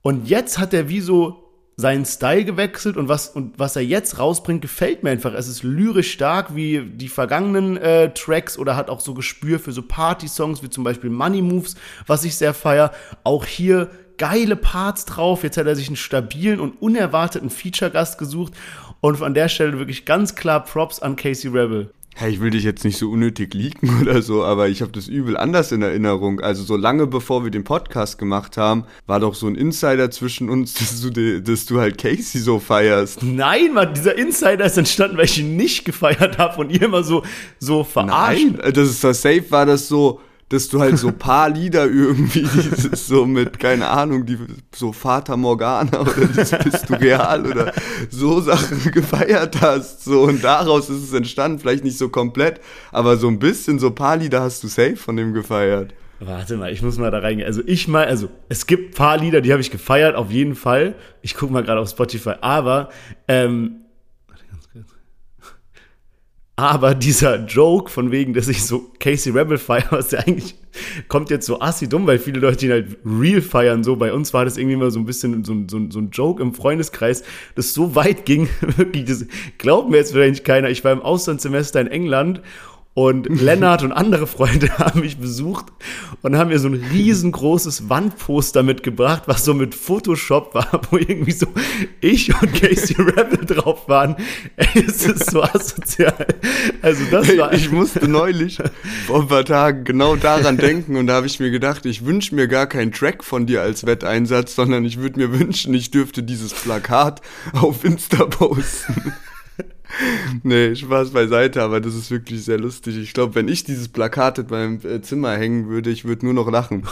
Und jetzt hat er wie so seinen Style gewechselt und was, und was er jetzt rausbringt, gefällt mir einfach. Es ist lyrisch stark wie die vergangenen äh, Tracks oder hat auch so Gespür für so Party-Songs wie zum Beispiel Money Moves, was ich sehr feier. Auch hier geile Parts drauf. Jetzt hat er sich einen stabilen und unerwarteten Feature-Gast gesucht. Und an der Stelle wirklich ganz klar Props an Casey Rebel. Hey, ich will dich jetzt nicht so unnötig leaken *laughs* oder so, aber ich habe das übel anders in Erinnerung. Also so lange bevor wir den Podcast gemacht haben, war doch so ein Insider zwischen uns, *laughs* dass du, de, dass du halt Casey so feierst. Nein, Mann, dieser Insider ist entstanden, weil ich ihn nicht gefeiert habe und ihr immer so, so verarscht. Nein, das ist das Safe, war das so, dass du halt so *laughs* paar Lieder irgendwie dieses so mit, keine Ahnung, die so Vater Morgana oder das bist du real oder so Sachen *laughs* gefeiert hast. So und daraus ist es entstanden, vielleicht nicht so komplett, aber so ein bisschen, so paar Lieder hast du safe von dem gefeiert. Warte mal, ich muss mal da reingehen. Also ich mal, also es gibt paar Lieder, die habe ich gefeiert, auf jeden Fall. Ich gucke mal gerade auf Spotify, aber ähm, aber dieser Joke von wegen, dass ich so Casey Rebel feiere, was der eigentlich kommt jetzt so assi dumm, weil viele Leute ihn halt real feiern. So bei uns war das irgendwie mal so ein bisschen so, so, so ein Joke im Freundeskreis, das so weit ging. *laughs* Wirklich, das glaubt mir jetzt vielleicht keiner. Ich war im Auslandssemester in England und Lennart und andere Freunde *laughs* haben mich besucht und haben mir so ein riesengroßes Wandposter mitgebracht, was so mit Photoshop war, *laughs* wo irgendwie so ich und Casey *laughs* Rebel drauf waren. Ey, es ist so asozial. Also das war. Ich musste neulich vor ein paar Tagen genau daran denken und da habe ich mir gedacht, ich wünsche mir gar keinen Track von dir als Wetteinsatz, sondern ich würde mir wünschen, ich dürfte dieses Plakat auf Insta posten *laughs* nee, Spaß beiseite, aber das ist wirklich sehr lustig. Ich glaube, wenn ich dieses Plakat in meinem äh, Zimmer hängen würde, ich würde nur noch lachen.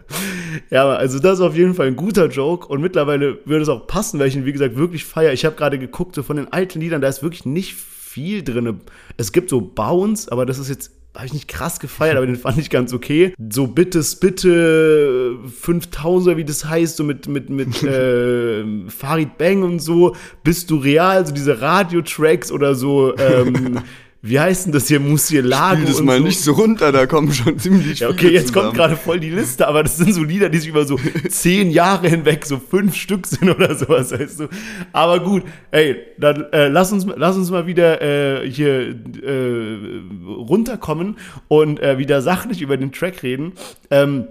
*laughs* ja, also das ist auf jeden Fall ein guter Joke und mittlerweile würde es auch passen, weil ich ihn, wie gesagt, wirklich feiere. Ich habe gerade geguckt, so von den alten Liedern, da ist wirklich nicht viel drin. Es gibt so Bounce, aber das ist jetzt habe ich nicht krass gefeiert, aber den fand ich ganz okay. So bitte, bitte 5000 wie das heißt, so mit mit mit *laughs* äh, Farid Bang und so. Bist du real? So diese Radio-Tracks oder so. Ähm, *laughs* wie heißt denn das hier, Musielago? Spiel das mal so. nicht so runter, da kommen schon ziemlich ja, Okay, jetzt zusammen. kommt gerade voll die Liste, aber das sind so Lieder, die sich über so *laughs* zehn Jahre hinweg so fünf Stück sind oder sowas, weißt du. Aber gut, ey, dann äh, lass, uns, lass uns mal wieder äh, hier äh, runterkommen und äh, wieder sachlich über den Track reden. Ähm,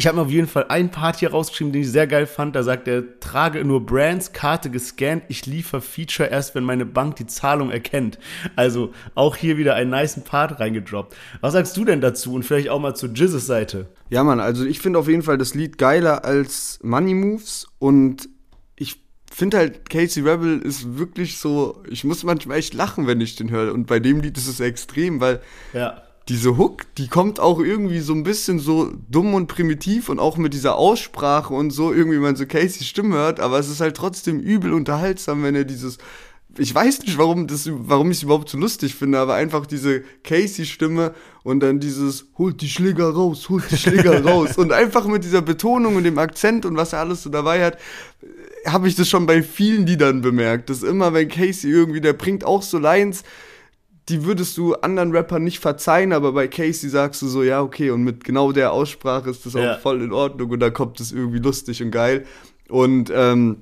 ich habe mir auf jeden Fall einen Part hier rausgeschrieben, den ich sehr geil fand. Da sagt er, trage nur Brands, Karte gescannt, ich liefere Feature erst, wenn meine Bank die Zahlung erkennt. Also auch hier wieder einen niceen Part reingedroppt. Was sagst du denn dazu und vielleicht auch mal zu Jizzes Seite? Ja, Mann, also ich finde auf jeden Fall das Lied geiler als Money Moves und ich finde halt, Casey Rebel ist wirklich so, ich muss manchmal echt lachen, wenn ich den höre. Und bei dem Lied ist es extrem, weil ja diese Hook, die kommt auch irgendwie so ein bisschen so dumm und primitiv und auch mit dieser Aussprache und so, irgendwie man so Casey Stimme hört, aber es ist halt trotzdem übel unterhaltsam, wenn er dieses ich weiß nicht, warum, das, warum ich es überhaupt so lustig finde, aber einfach diese Casey-Stimme und dann dieses holt die Schläger raus, holt die Schläger *laughs* raus und einfach mit dieser Betonung und dem Akzent und was er alles so dabei hat, habe ich das schon bei vielen Liedern bemerkt, dass immer, wenn Casey irgendwie, der bringt auch so Lines, die würdest du anderen Rappern nicht verzeihen, aber bei Casey sagst du so, ja, okay, und mit genau der Aussprache ist das auch ja. voll in Ordnung und da kommt es irgendwie lustig und geil. Und ähm,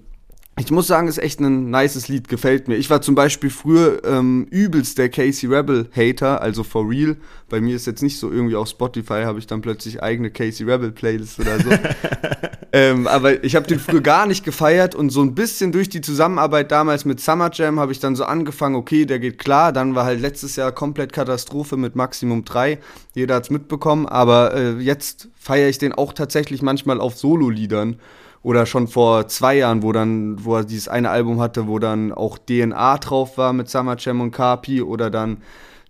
ich muss sagen, ist echt ein nices Lied, gefällt mir. Ich war zum Beispiel früher ähm, übelst der Casey Rebel Hater, also for real. Bei mir ist jetzt nicht so irgendwie auf Spotify habe ich dann plötzlich eigene Casey Rebel Playlist oder so. *laughs* ähm, aber ich habe den früher gar nicht gefeiert und so ein bisschen durch die Zusammenarbeit damals mit Summer Jam habe ich dann so angefangen, okay, der geht klar. Dann war halt letztes Jahr komplett Katastrophe mit Maximum 3. Jeder hat's mitbekommen, aber äh, jetzt feiere ich den auch tatsächlich manchmal auf Solo-Liedern oder schon vor zwei Jahren, wo dann, wo er dieses eine Album hatte, wo dann auch DNA drauf war mit Summer Jam und Kapi oder dann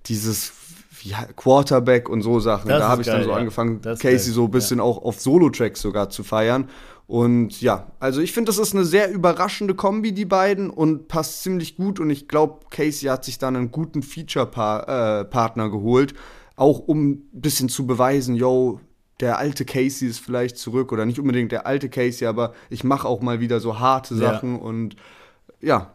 dieses wie, Quarterback und so Sachen. Das da habe ich geil, dann so ja. angefangen, Casey geil. so ein bisschen ja. auch auf Solo-Tracks sogar zu feiern. Und ja, also ich finde, das ist eine sehr überraschende Kombi, die beiden, und passt ziemlich gut. Und ich glaube, Casey hat sich dann einen guten Feature-Partner äh, geholt, auch um ein bisschen zu beweisen, yo, der alte Casey ist vielleicht zurück oder nicht unbedingt der alte Casey, aber ich mache auch mal wieder so harte Sachen ja. und ja,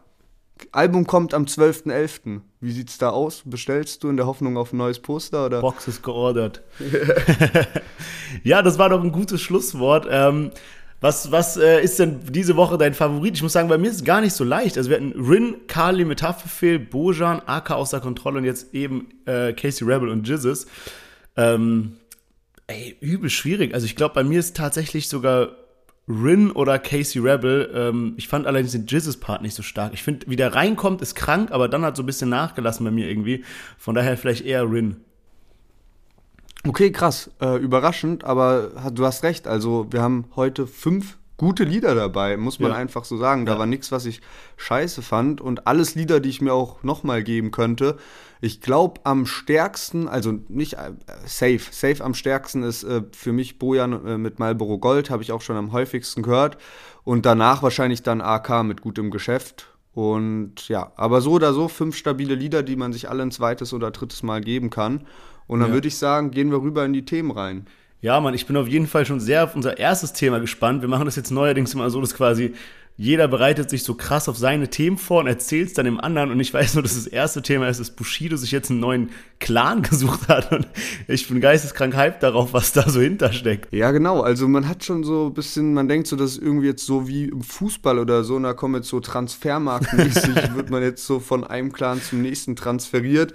Album kommt am 12.11. Wie sieht's da aus? Bestellst du in der Hoffnung auf ein neues Poster oder? Box ist geordert. *laughs* ja, das war doch ein gutes Schlusswort. Ähm, was, was äh, ist denn diese Woche dein Favorit? Ich muss sagen, bei mir ist es gar nicht so leicht. Also wir hatten Rin, Carly mit Haftbefehl, Bojan, AK außer Kontrolle und jetzt eben äh, Casey Rebel und Jizzes. Ähm, Ey, übel schwierig. Also ich glaube, bei mir ist tatsächlich sogar Rin oder Casey Rebel. Ähm, ich fand allerdings den Jizzes-Part nicht so stark. Ich finde, wie der reinkommt, ist krank, aber dann hat so ein bisschen nachgelassen bei mir irgendwie. Von daher vielleicht eher Rin. Okay, krass. Äh, überraschend, aber du hast recht. Also, wir haben heute fünf gute Lieder dabei, muss man Ja. einfach so sagen. Da Ja. war nichts, was ich scheiße fand. Und alles Lieder, die ich mir auch nochmal geben könnte. Ich glaube, am stärksten, also nicht äh, safe, safe am stärksten ist äh, für mich Bojan äh, mit Marlboro Gold, habe ich auch schon am häufigsten gehört. Und danach wahrscheinlich dann AK mit gutem Geschäft. Und ja, aber so oder so fünf stabile Lieder, die man sich alle ein zweites oder drittes Mal geben kann. Und dann Ja. würde ich sagen, gehen wir rüber in die Themen rein. Ja, Mann, ich bin auf jeden Fall schon sehr auf unser erstes Thema gespannt. Wir machen das jetzt neuerdings immer so, dass quasi jeder bereitet sich so krass auf seine Themen vor und erzählt es dann dem anderen. Und ich weiß nur, dass das erste Thema ist, dass Bushido sich jetzt einen neuen Clan *laughs* gesucht hat. Und ich bin geisteskrank hyped darauf, was da so hintersteckt. Ja, genau. Also man hat schon so ein bisschen, man denkt so, dass irgendwie jetzt so wie im Fußball oder so, und da kommen jetzt so transfermarktmäßig, *laughs* wird man jetzt so von einem Clan zum nächsten transferiert.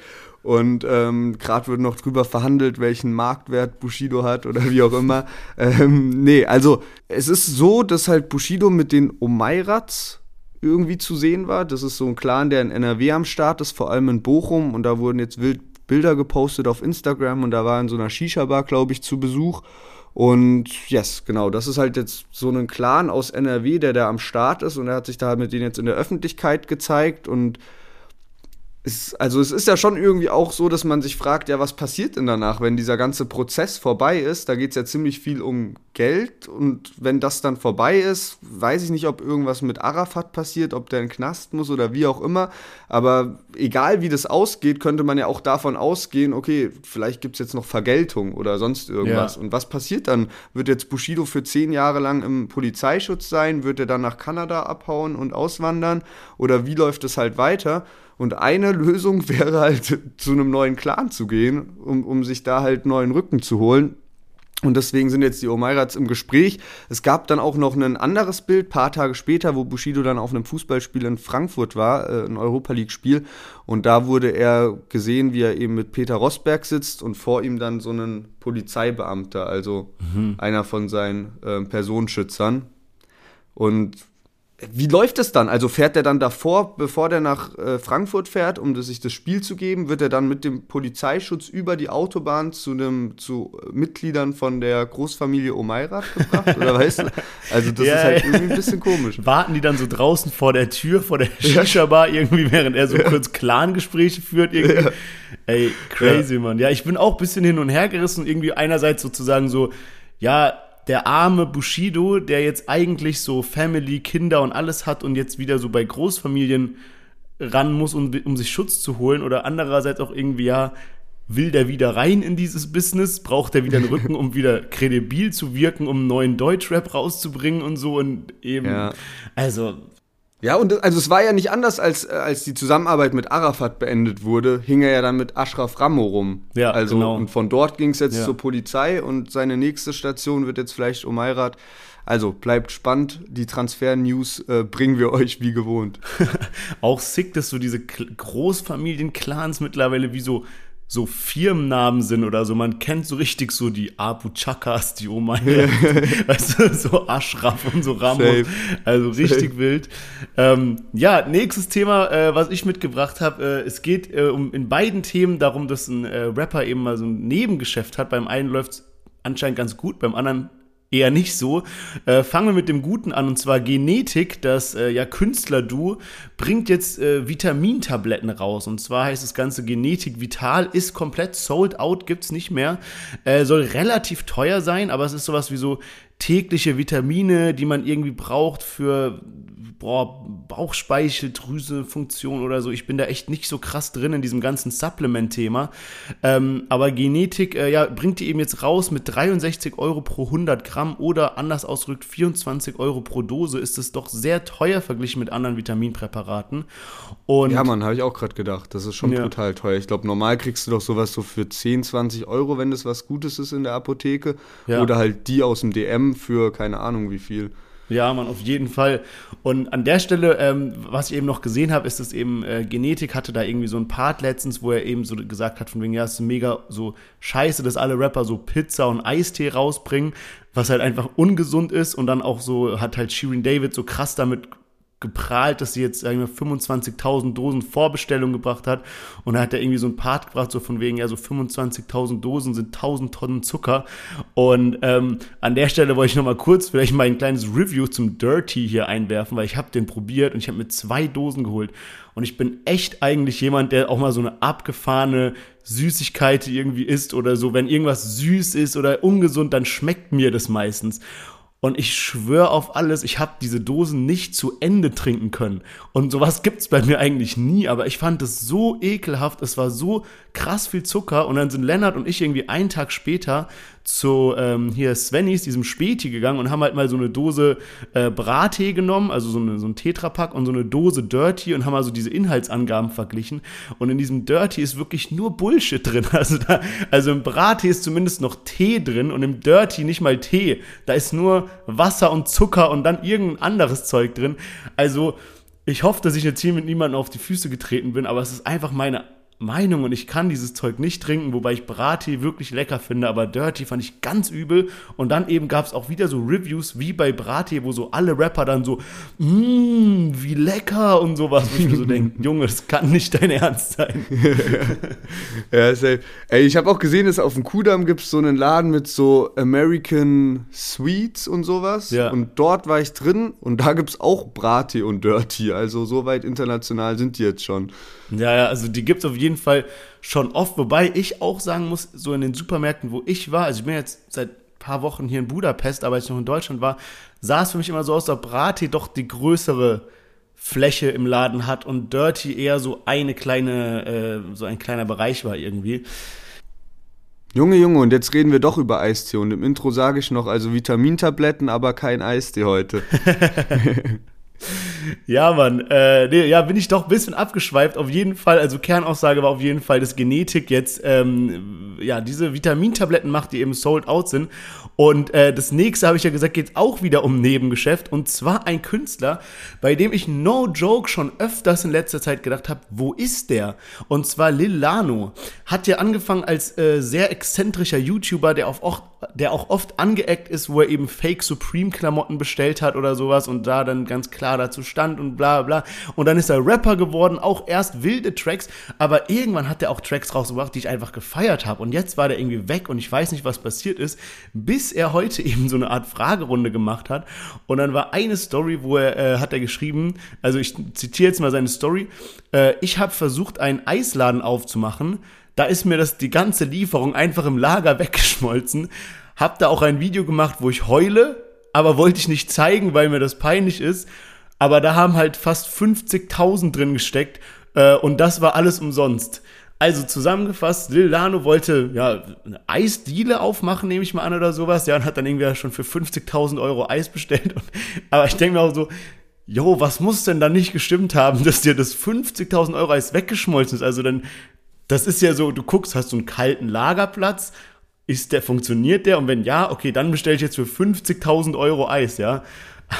Und ähm, gerade wird noch drüber verhandelt, welchen Marktwert Bushido hat oder wie auch immer. *laughs* ähm, nee, also es ist so, dass halt Bushido mit den Omeirats irgendwie zu sehen war. Das ist so ein Clan, der in NRW am Start ist, vor allem in Bochum. Und da wurden jetzt wild Bilder gepostet auf Instagram und da war in so einer Shisha-Bar, glaube ich, zu Besuch. Und yes, genau, das ist halt jetzt so ein Clan aus NRW, der da am Start ist und er hat sich da mit denen jetzt in der Öffentlichkeit gezeigt und es, also es ist ja schon irgendwie auch so, dass man sich fragt, ja, was passiert denn danach, wenn dieser ganze Prozess vorbei ist? Da geht es ja ziemlich viel um Geld und wenn das dann vorbei ist, weiß ich nicht, ob irgendwas mit Arafat passiert, ob der in den Knast muss oder wie auch immer. Aber egal wie das ausgeht, könnte man ja auch davon ausgehen, okay, vielleicht gibt es jetzt noch Vergeltung oder sonst irgendwas. Ja. Und was passiert dann? Wird jetzt Bushido für zehn Jahre lang im Polizeischutz sein? Wird er dann nach Kanada abhauen und auswandern? Oder wie läuft es halt weiter? Und eine Lösung *laughs* wäre halt, zu einem neuen Clan zu gehen, um, um sich da halt neuen Rücken zu holen. Und deswegen sind jetzt die Omeirats im Gespräch. Es gab dann auch noch ein anderes Bild, paar Tage später, wo Bushido dann auf einem Fußballspiel in Frankfurt war, äh, ein Europa League-Spiel. Und da wurde er gesehen, wie er eben mit Peter Rosberg sitzt und vor ihm dann so ein Polizeibeamter, also einer von seinen äh, Personenschützern. Und wie läuft es dann? Also fährt er dann davor, bevor der nach äh, Frankfurt fährt, um das, sich das Spiel zu geben, wird er dann mit dem Polizeischutz über die Autobahn zu einem zu äh, Mitgliedern von der Großfamilie Omeirat gebracht? Oder weißt du? Also das *laughs* Ja, ist halt ja. irgendwie ein bisschen komisch. *laughs* Warten die dann so draußen vor der Tür, vor der Shisha-Bar irgendwie, während er so kurz Clan-Gespräche führt irgendwie. Ey, crazy, Mann. Ja, ich bin auch ein bisschen hin und her gerissen. Irgendwie einerseits sozusagen so, ja, der arme Bushido, der jetzt eigentlich so Family, Kinder und alles hat und jetzt wieder so bei Großfamilien ran muss, um, um sich Schutz zu holen. Oder andererseits auch irgendwie, ja, will der wieder rein in dieses Business? Braucht er wieder einen Rücken, um wieder *laughs* kredibil zu wirken, um einen neuen Deutschrap rauszubringen und so? Und eben, Ja. also, Ja, und also es war ja nicht anders, als, äh, als die Zusammenarbeit mit Arafat beendet wurde, hing er ja dann mit Ashraf Rammo rum. Ja, also genau. und von dort ging es jetzt Ja. zur Polizei und seine nächste Station wird jetzt vielleicht Omeirat. Also bleibt spannend, die Transfer-News äh, bringen wir euch wie gewohnt. *laughs* auch sick, dass so diese Großfamilien-Clans mittlerweile wie so, so Firmennamen sind oder so. Man kennt so richtig so die Abu Chakas, die Oma, weißt du, *laughs* so Ashraf und so Ramos. Safe. Also richtig wild. Ähm, ja, nächstes Thema, äh, was ich mitgebracht habe. Äh, es geht äh, um in beiden Themen darum, dass ein äh, Rapper eben mal so ein Nebengeschäft hat. Beim einen läuft anscheinend ganz gut, beim anderen eher nicht so. Äh, fangen wir mit dem Guten an, und zwar Genetik, das äh, ja Künstler-Du, bringt jetzt äh, Vitamintabletten raus. Und zwar heißt das Ganze Genetik Vital, ist komplett sold out, gibt's nicht mehr. Äh, soll relativ teuer sein, aber es ist sowas wie so tägliche Vitamine, die man irgendwie braucht für boah, Bauchspeicheldrüse-Funktion oder so. Ich bin da echt nicht so krass drin in diesem ganzen Supplement-Thema. Ähm, aber Genetik äh, ja, bringt die eben jetzt raus mit 63 Euro pro 100 Gramm oder anders ausgedrückt 24 Euro pro Dose. Ist es doch sehr teuer verglichen mit anderen Vitaminpräparaten. Und Ja, Mann, habe ich auch gerade gedacht. Das ist schon Ja. brutal teuer. Ich glaube, normal kriegst du doch sowas so für 10, 20 Euro, wenn das was Gutes ist in der Apotheke. Ja. Oder halt die aus dem DM für keine Ahnung wie viel. Ja, man, auf jeden Fall. Und an der Stelle, ähm, was ich eben noch gesehen habe, ist, dass eben äh, Genetik hatte da irgendwie so ein Part letztens, wo er eben so gesagt hat, von wegen, ja, es ist mega so scheiße, dass alle Rapper so Pizza und Eistee rausbringen, was halt einfach ungesund ist. Und dann auch so hat halt Shirin David so krass damit geprahlt, dass sie jetzt sagen wir 25.000 Dosen Vorbestellung gebracht hat. Und da hat er irgendwie so ein Part gebracht, so von wegen, ja, so 25.000 Dosen sind 1.000 Tonnen Zucker. Und ähm, an der Stelle wollte ich nochmal kurz vielleicht mal ein kleines Review zum Dirty hier einwerfen, weil ich habe den probiert und ich habe mir zwei Dosen geholt. Und ich bin echt eigentlich jemand, der auch mal so eine abgefahrene Süßigkeit irgendwie isst oder so, wenn irgendwas süß ist oder ungesund, dann schmeckt mir das meistens. Und ich schwöre auf alles, ich habe diese Dosen nicht zu Ende trinken können. Und sowas gibt's bei mir eigentlich nie, aber ich fand es so ekelhaft, es war so krass viel Zucker. Und dann sind Lennart und ich irgendwie einen Tag später zu ähm, hier Svenny's, diesem Späti gegangen und haben halt mal so eine Dose äh, Brattee genommen, also so, eine, so ein Tetrapack und so eine Dose Dirty und haben also diese Inhaltsangaben verglichen. Und in diesem Dirty ist wirklich nur Bullshit drin. *laughs* Also, da, also im Brattee ist zumindest noch Tee drin und im Dirty nicht mal Tee. Da ist nur Wasser und Zucker und dann irgendein anderes Zeug drin. Also ich hoffe, dass ich jetzt hier mit niemandem auf die Füße getreten bin, aber es ist einfach meine Meinung und ich kann dieses Zeug nicht trinken, wobei ich Brati wirklich lecker finde, aber Dirty fand ich ganz übel. Und dann eben gab es auch wieder so Reviews wie bei Brati, wo so alle Rapper dann so, mmm, wie lecker und sowas, wo ich mir so *laughs* denke, Junge, das kann nicht dein Ernst sein. *laughs* ja, safe. Ey, ich habe auch gesehen, dass auf dem Kudamm gibt es so einen Laden mit so American Sweets und sowas. Ja. Und dort war ich drin und da gibt es auch Brati und Dirty. Also so weit international sind die jetzt schon. Ja, ja, also die gibt es auf jeden Fall schon oft, wobei ich auch sagen muss, so in den Supermärkten, wo ich war, also ich bin jetzt seit ein paar Wochen hier in Budapest, aber als ich noch in Deutschland war, sah es für mich immer so aus, dass Brati doch die größere Fläche im Laden hat und Dirty eher so eine kleine, äh, so ein kleiner Bereich war irgendwie. Junge, Junge, und jetzt reden wir doch über Eistee. Und im Intro sage ich noch, also Vitamintabletten, aber kein Eistee heute. *laughs* *laughs* Ja, Mann. Äh, nee, ja, bin ich doch ein bisschen abgeschweift. Auf jeden Fall, also Kernaussage war auf jeden Fall, dass Genetik jetzt ähm, ja diese Vitamintabletten macht, die eben sold out sind. Und äh, das nächste, habe ich ja gesagt, geht auch wieder um Nebengeschäft. Und zwar ein Künstler, bei dem ich no joke schon öfters in letzter Zeit gedacht habe, wo ist der? Und zwar Lil Lano. Hat ja angefangen als äh, sehr exzentrischer YouTuber, der, auf der auch oft angeeckt ist, wo er eben Fake Supreme Klamotten bestellt hat oder sowas und da dann ganz klar dazu stand und bla bla. Und dann ist er Rapper geworden, auch erst wilde Tracks, aber irgendwann hat er auch Tracks rausgebracht, die ich einfach gefeiert habe. Und jetzt war der irgendwie weg und ich weiß nicht, was passiert ist, bis er heute *laughs* eben so eine Art Fragerunde gemacht hat. Und dann war eine Story, wo er, äh, hat er geschrieben, also ich zitiere jetzt mal seine Story, äh, ich habe versucht, einen Eisladen aufzumachen, da ist mir das die ganze Lieferung einfach im Lager *laughs* weggeschmolzen. Hab da auch ein Video gemacht, wo ich heule, aber wollte ich nicht zeigen, weil mir das peinlich ist. Aber da haben halt fast 50.000 drin gesteckt äh, und das war alles umsonst. Also zusammengefasst, Lil Lano wollte ja eine Eisdiele aufmachen, nehme ich mal an oder sowas. Ja, und hat dann irgendwie schon für 50.000 Euro Eis bestellt. Und, aber ich denke mir auch so, jo, was muss denn da nicht gestimmt haben, dass dir das 50.000 Euro Eis weggeschmolzen ist? Also dann, das ist ja so, du guckst, hast du einen kalten Lagerplatz, ist der, funktioniert der? Und wenn ja, okay, dann bestelle ich jetzt für 50.000 Euro Eis, ja.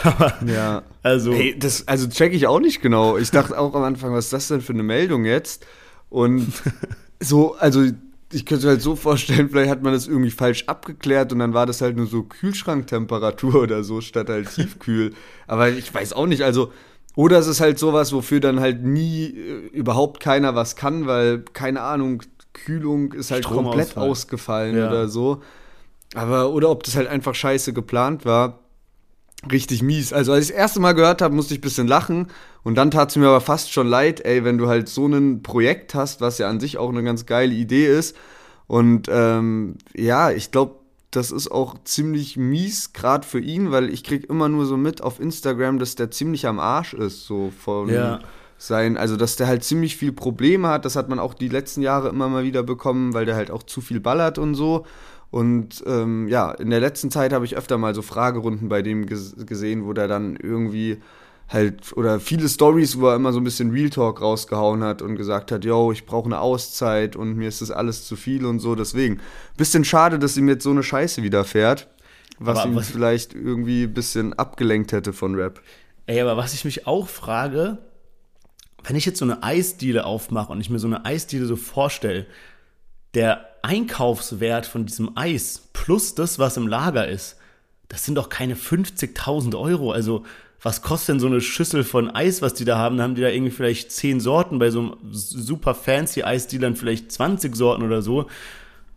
Aber, ja. Also. Hey, das, also check ich auch nicht genau. Ich dachte auch am Anfang, was ist das denn für eine Meldung jetzt? Und *laughs* so, also ich könnte mir halt so vorstellen, vielleicht hat man das irgendwie falsch abgeklärt und dann war das halt nur so Kühlschranktemperatur *laughs* oder so, statt halt *laughs* tiefkühl. Aber ich weiß auch nicht, also. Oder es ist halt sowas, wofür dann halt nie äh, überhaupt keiner was kann, weil, keine Ahnung, Kühlung ist halt komplett ausgefallen ja. oder so. Aber, oder ob das halt einfach scheiße geplant war richtig mies. Also als ich das erste Mal gehört habe, musste ich ein bisschen lachen und dann tat es mir aber fast schon leid, ey, wenn du halt so ein Projekt hast, was ja an sich auch eine ganz geile Idee ist. Und ähm, ja, ich glaube, das ist auch ziemlich mies, gerade für ihn, weil ich krieg immer nur so mit auf Instagram, dass der ziemlich am Arsch ist, so von ja. sein, also dass der halt ziemlich viel Probleme hat. Das hat man auch die letzten Jahre immer mal wieder bekommen, weil der halt auch zu viel ballert und so. Und ähm, ja, in der letzten Zeit habe ich öfter mal so Fragerunden bei dem ges gesehen, wo der dann irgendwie halt, oder viele Stories, wo er immer so ein bisschen Real Talk rausgehauen hat und gesagt hat, yo, ich brauche eine Auszeit und mir ist das alles zu viel und so. Deswegen, bisschen schade, dass ihm jetzt so eine Scheiße widerfährt. was Aber ihn was- vielleicht irgendwie ein bisschen abgelenkt hätte von Rap. Ey, aber was ich mich auch frage, wenn ich jetzt so eine Eisdiele aufmache und ich mir so eine Eisdiele so vorstelle, der Einkaufswert von diesem Eis plus das, was im Lager ist, das sind doch keine 50.000 Euro. Also, was kostet denn so eine Schüssel von Eis, was die da haben? Da haben die da irgendwie vielleicht 10 Sorten, bei so einem super fancy Eisdealern vielleicht 20 Sorten oder so.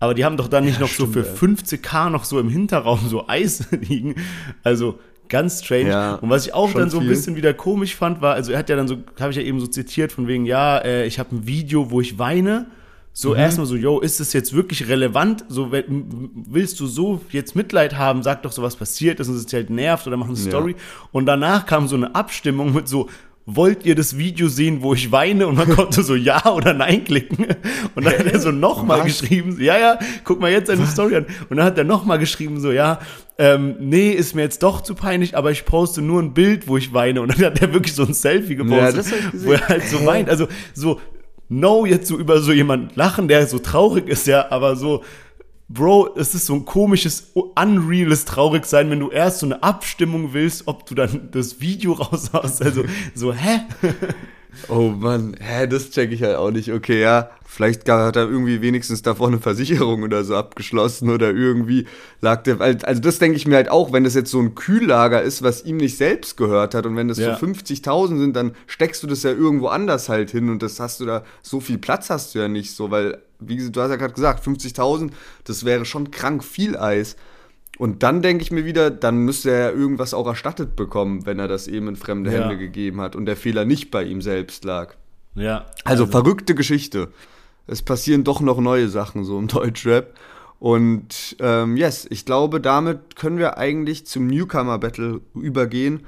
Aber die haben doch dann nicht noch so für 50k noch so im Hinterraum so Eis *laughs* liegen. Also ganz strange. Ja, und was ich auch dann so ein viel. bisschen wieder komisch fand, war, also er hat ja dann so, habe ich ja eben so zitiert, von wegen, ja, äh, ich habe ein Video, wo ich weine. So Mhm. erstmal so, yo, ist es jetzt wirklich relevant? So, willst du so jetzt Mitleid haben, sag doch so, was passiert ist und es halt nervt oder mach eine Ja. Story. Und danach kam so eine Abstimmung mit so, wollt ihr das Video sehen, wo ich weine? Und man *laughs* konnte so Ja oder Nein klicken. Und dann hat er so nochmal geschrieben, ja, ja, guck mal jetzt seine Story an. Und dann hat er nochmal geschrieben, so, ja, ähm, nee, ist mir jetzt doch zu peinlich, aber ich poste nur ein Bild, wo ich weine. Und dann hat er wirklich so ein Selfie gepostet, Ja, wo er halt so weint. Also so, no, jetzt so über so jemanden lachen, der so traurig ist, ja, aber so, Bro, es ist so ein komisches, unreales Traurigsein, wenn du erst so eine Abstimmung willst, ob du dann das Video *laughs* raushaust. Also so, hä? *laughs* Oh Mann, hä, das check ich halt auch nicht. Okay, ja, vielleicht gar- hat er irgendwie wenigstens davor eine Versicherung oder so abgeschlossen oder irgendwie lag der. Also also das denke ich mir halt auch, wenn das jetzt so ein Kühllager ist, was ihm nicht selbst gehört hat und wenn das Ja. so 50.000 sind, dann steckst du das ja irgendwo anders halt hin und das hast du da, so viel Platz hast du ja nicht so, weil, wie gesagt, du hast ja gerade gesagt, 50.000, das wäre schon krank viel Eis. Und dann denke ich mir wieder, dann müsste er ja irgendwas auch erstattet bekommen, wenn er das eben in fremde Ja. Hände gegeben hat und der Fehler nicht bei ihm selbst lag. Ja. Also, verrückte Geschichte. Es passieren doch noch neue Sachen so im *laughs* Deutschrap. Und ähm, yes, ich glaube, damit können wir eigentlich zum Newcomer-Battle übergehen.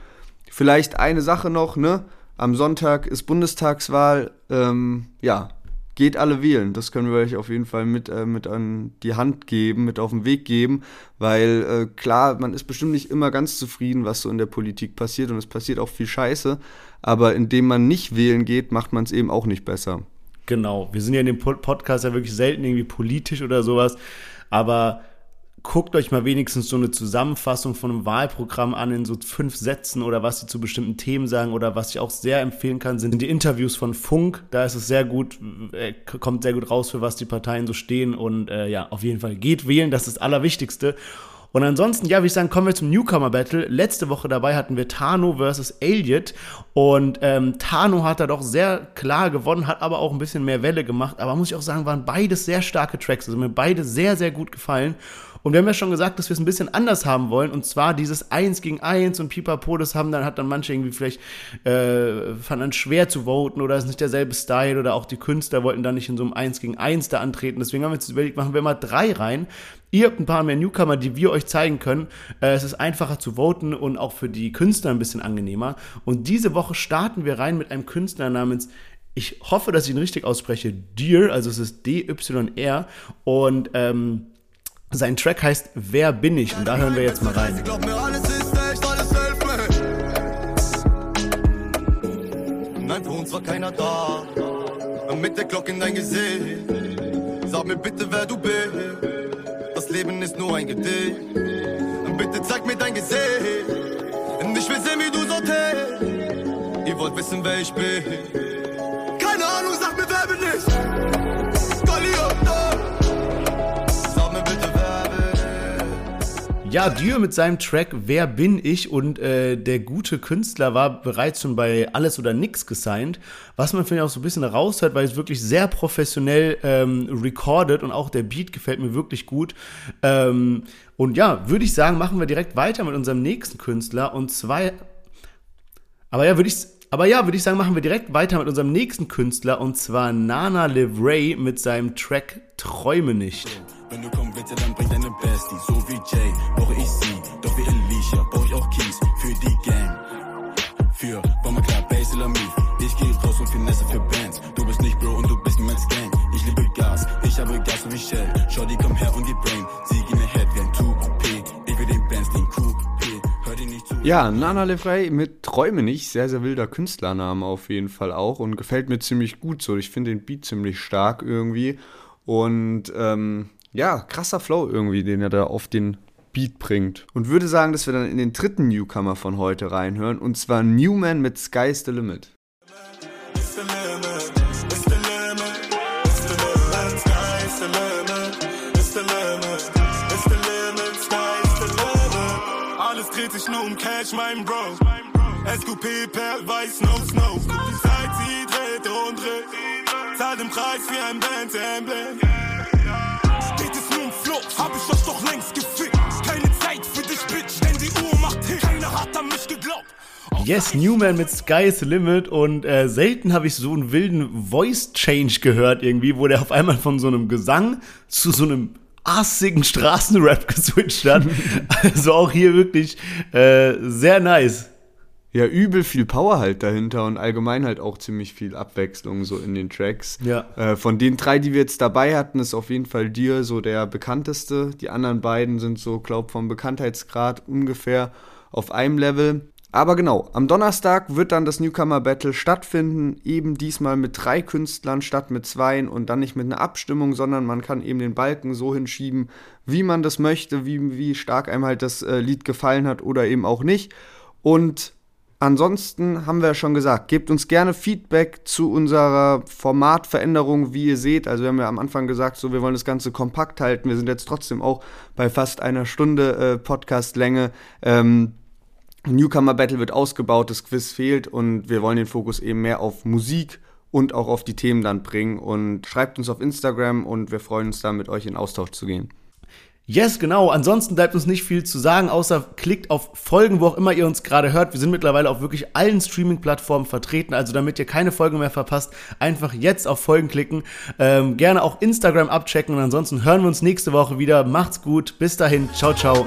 Vielleicht eine Sache noch, ne? Am Sonntag ist Bundestagswahl. Ähm, ja, geht alle wählen. Das können wir euch auf jeden Fall mit, äh, mit an die Hand geben, mit auf den Weg geben. Weil äh, klar, man ist bestimmt nicht immer ganz zufrieden, was so in der Politik passiert. Und es passiert auch viel Scheiße. Aber indem man nicht wählen geht, macht man es eben auch nicht besser. Genau. Wir sind ja in dem Pod- Podcast ja wirklich selten irgendwie politisch oder sowas. Aber guckt euch mal wenigstens so eine Zusammenfassung von einem Wahlprogramm an in so fünf Sätzen oder was sie zu bestimmten Themen sagen oder was ich auch sehr empfehlen kann, sind die Interviews von Funk. Da ist es sehr gut, äh, kommt sehr gut raus, für was die Parteien so stehen und äh, ja, auf jeden Fall geht wählen, das ist das Allerwichtigste. Und ansonsten, ja, würde ich sagen, kommen wir zum Newcomer-Battle. Letzte Woche dabei hatten wir Tano versus Elliot. Und ähm, Tano hat da doch sehr klar gewonnen, hat aber auch ein bisschen mehr Welle gemacht. Aber muss ich auch sagen, waren beides sehr starke Tracks. Also mir beide sehr, sehr gut gefallen. Und wir haben ja schon gesagt, dass wir es ein bisschen anders haben wollen. Und zwar dieses Eins gegen Eins und Pipapo, das haben dann, hat dann manche irgendwie vielleicht, äh, fanden dann schwer zu voten oder ist nicht derselbe Style oder auch die Künstler wollten dann nicht in so einem Eins gegen Eins da antreten. Deswegen haben wir jetzt überlegt, machen wir mal drei rein. Ihr habt ein paar mehr Newcomer, die wir euch zeigen können. Äh, es ist einfacher zu voten und auch für die Künstler ein bisschen angenehmer. Und diese Woche starten wir rein mit einem Künstler namens ich hoffe, dass ich ihn richtig ausspreche, Dear, also es ist D-Y-R und ähm, sein Track heißt Wer bin ich? Und da hören wir jetzt mal rein. Nein, für uns war keiner da. Mit der Glocke in dein Gesicht. Sag mir bitte, wer du bist. Das Leben ist nur ein Gedicht. Bitte zeig mir dein Gesicht. Ich will sehen, wie du sortierst. Ihr wollt wissen, wer ich bin. Keine Ahnung, sag mir, wer bin ich? Ja, Dieu mit seinem Track Wer bin ich? Und äh, der gute Künstler war bereits schon bei Alles oder Nix gesigned, was man finde ich auch so ein bisschen raushört, weil es wirklich sehr professionell ähm, recorded und auch der Beat gefällt mir wirklich gut. Ähm, und ja, würde ich sagen, machen wir direkt weiter mit unserem nächsten Künstler und zwei. Aber ja, würde ich aber ja, würde ich sagen, machen wir direkt weiter mit unserem nächsten Künstler und zwar Nana Livray mit seinem Track Träume nicht. Wenn du kommen willst, dann bring deine Bestie. So wie Jay, brauche ich sie. Doch wie Alicia, brauche ich auch Keys für die Gang. Für Bomber Bass oder Mief. Ich geh raus und Finesse für Bands. Du bist nicht Bro und du bist niemals Gang. Ich liebe Gas, ich habe Gas so wie Shell. Shorty, komm her und die Brain. Sie gehen mir Head wie ein 2P. Ich will den Bands, den Coupé. Hör dir nicht zu. Ja, Nana Lefrey mit Träume nicht. Sehr, sehr wilder Künstlername auf jeden Fall auch und gefällt mir ziemlich gut so. Ich finde den Beat ziemlich stark irgendwie. Und ähm, ja, krasser Flow irgendwie, den er da auf den Beat bringt. Und würde sagen, dass wir dann in den dritten Newcomer von heute reinhören, und zwar Newman mit Sky's the Limit. Alles dreht sich nur um Cash, mein Bro. SQP, Perl, Weiß, No Snow. Die Zeit, sie dreht und dreht. Zahlt im Preis wie ein Band-Emblem. Geht längst gefickt. Keine Zeit für dich, Bitch, denn die Uhr macht Hit. Keiner hat an mich geglaubt. Yes, Newman mit Sky's Limit und äh, selten habe ich so einen wilden Voice Change gehört irgendwie, wo der auf einmal von so einem Gesang zu so einem assigen Straßenrap *laughs* geswitcht hat. *laughs* also auch hier wirklich äh, sehr nice. Ja, übel viel Power halt dahinter und allgemein halt auch ziemlich viel Abwechslung so in den Tracks. Ja. Äh, von den drei, die wir jetzt dabei hatten, ist auf jeden Fall dir so der bekannteste. Die anderen beiden sind so, glaub, vom Bekanntheitsgrad ungefähr auf einem Level. Aber genau, am Donnerstag wird dann das Newcomer Battle stattfinden, eben diesmal mit drei Künstlern statt mit zweien und dann nicht mit einer Abstimmung, sondern man kann eben den Balken so hinschieben, wie man das möchte, wie, wie stark einem halt das äh, Lied gefallen hat oder eben auch nicht. Und ansonsten haben wir ja schon gesagt, gebt uns gerne Feedback zu unserer Formatveränderung, wie ihr seht. Also wir haben ja am Anfang gesagt, so wir wollen das Ganze kompakt halten. Wir sind jetzt trotzdem auch bei fast einer Stunde äh, Podcastlänge. Ähm, Newcomer Battle wird ausgebaut, das Quiz fehlt und wir wollen den Fokus eben mehr auf Musik und auch auf die Themen dann bringen. Und schreibt uns auf Instagram und wir freuen uns da mit euch in Austausch zu gehen. Yes, genau. Ansonsten bleibt uns nicht viel zu sagen, außer klickt auf Folgen, wo auch immer ihr uns gerade hört. Wir sind mittlerweile auf wirklich allen Streaming-Plattformen vertreten. Also damit ihr keine Folge mehr verpasst, einfach jetzt auf Folgen klicken. Ähm, gerne auch Instagram abchecken und ansonsten hören wir uns nächste Woche wieder. Macht's gut. Bis dahin. Ciao, ciao.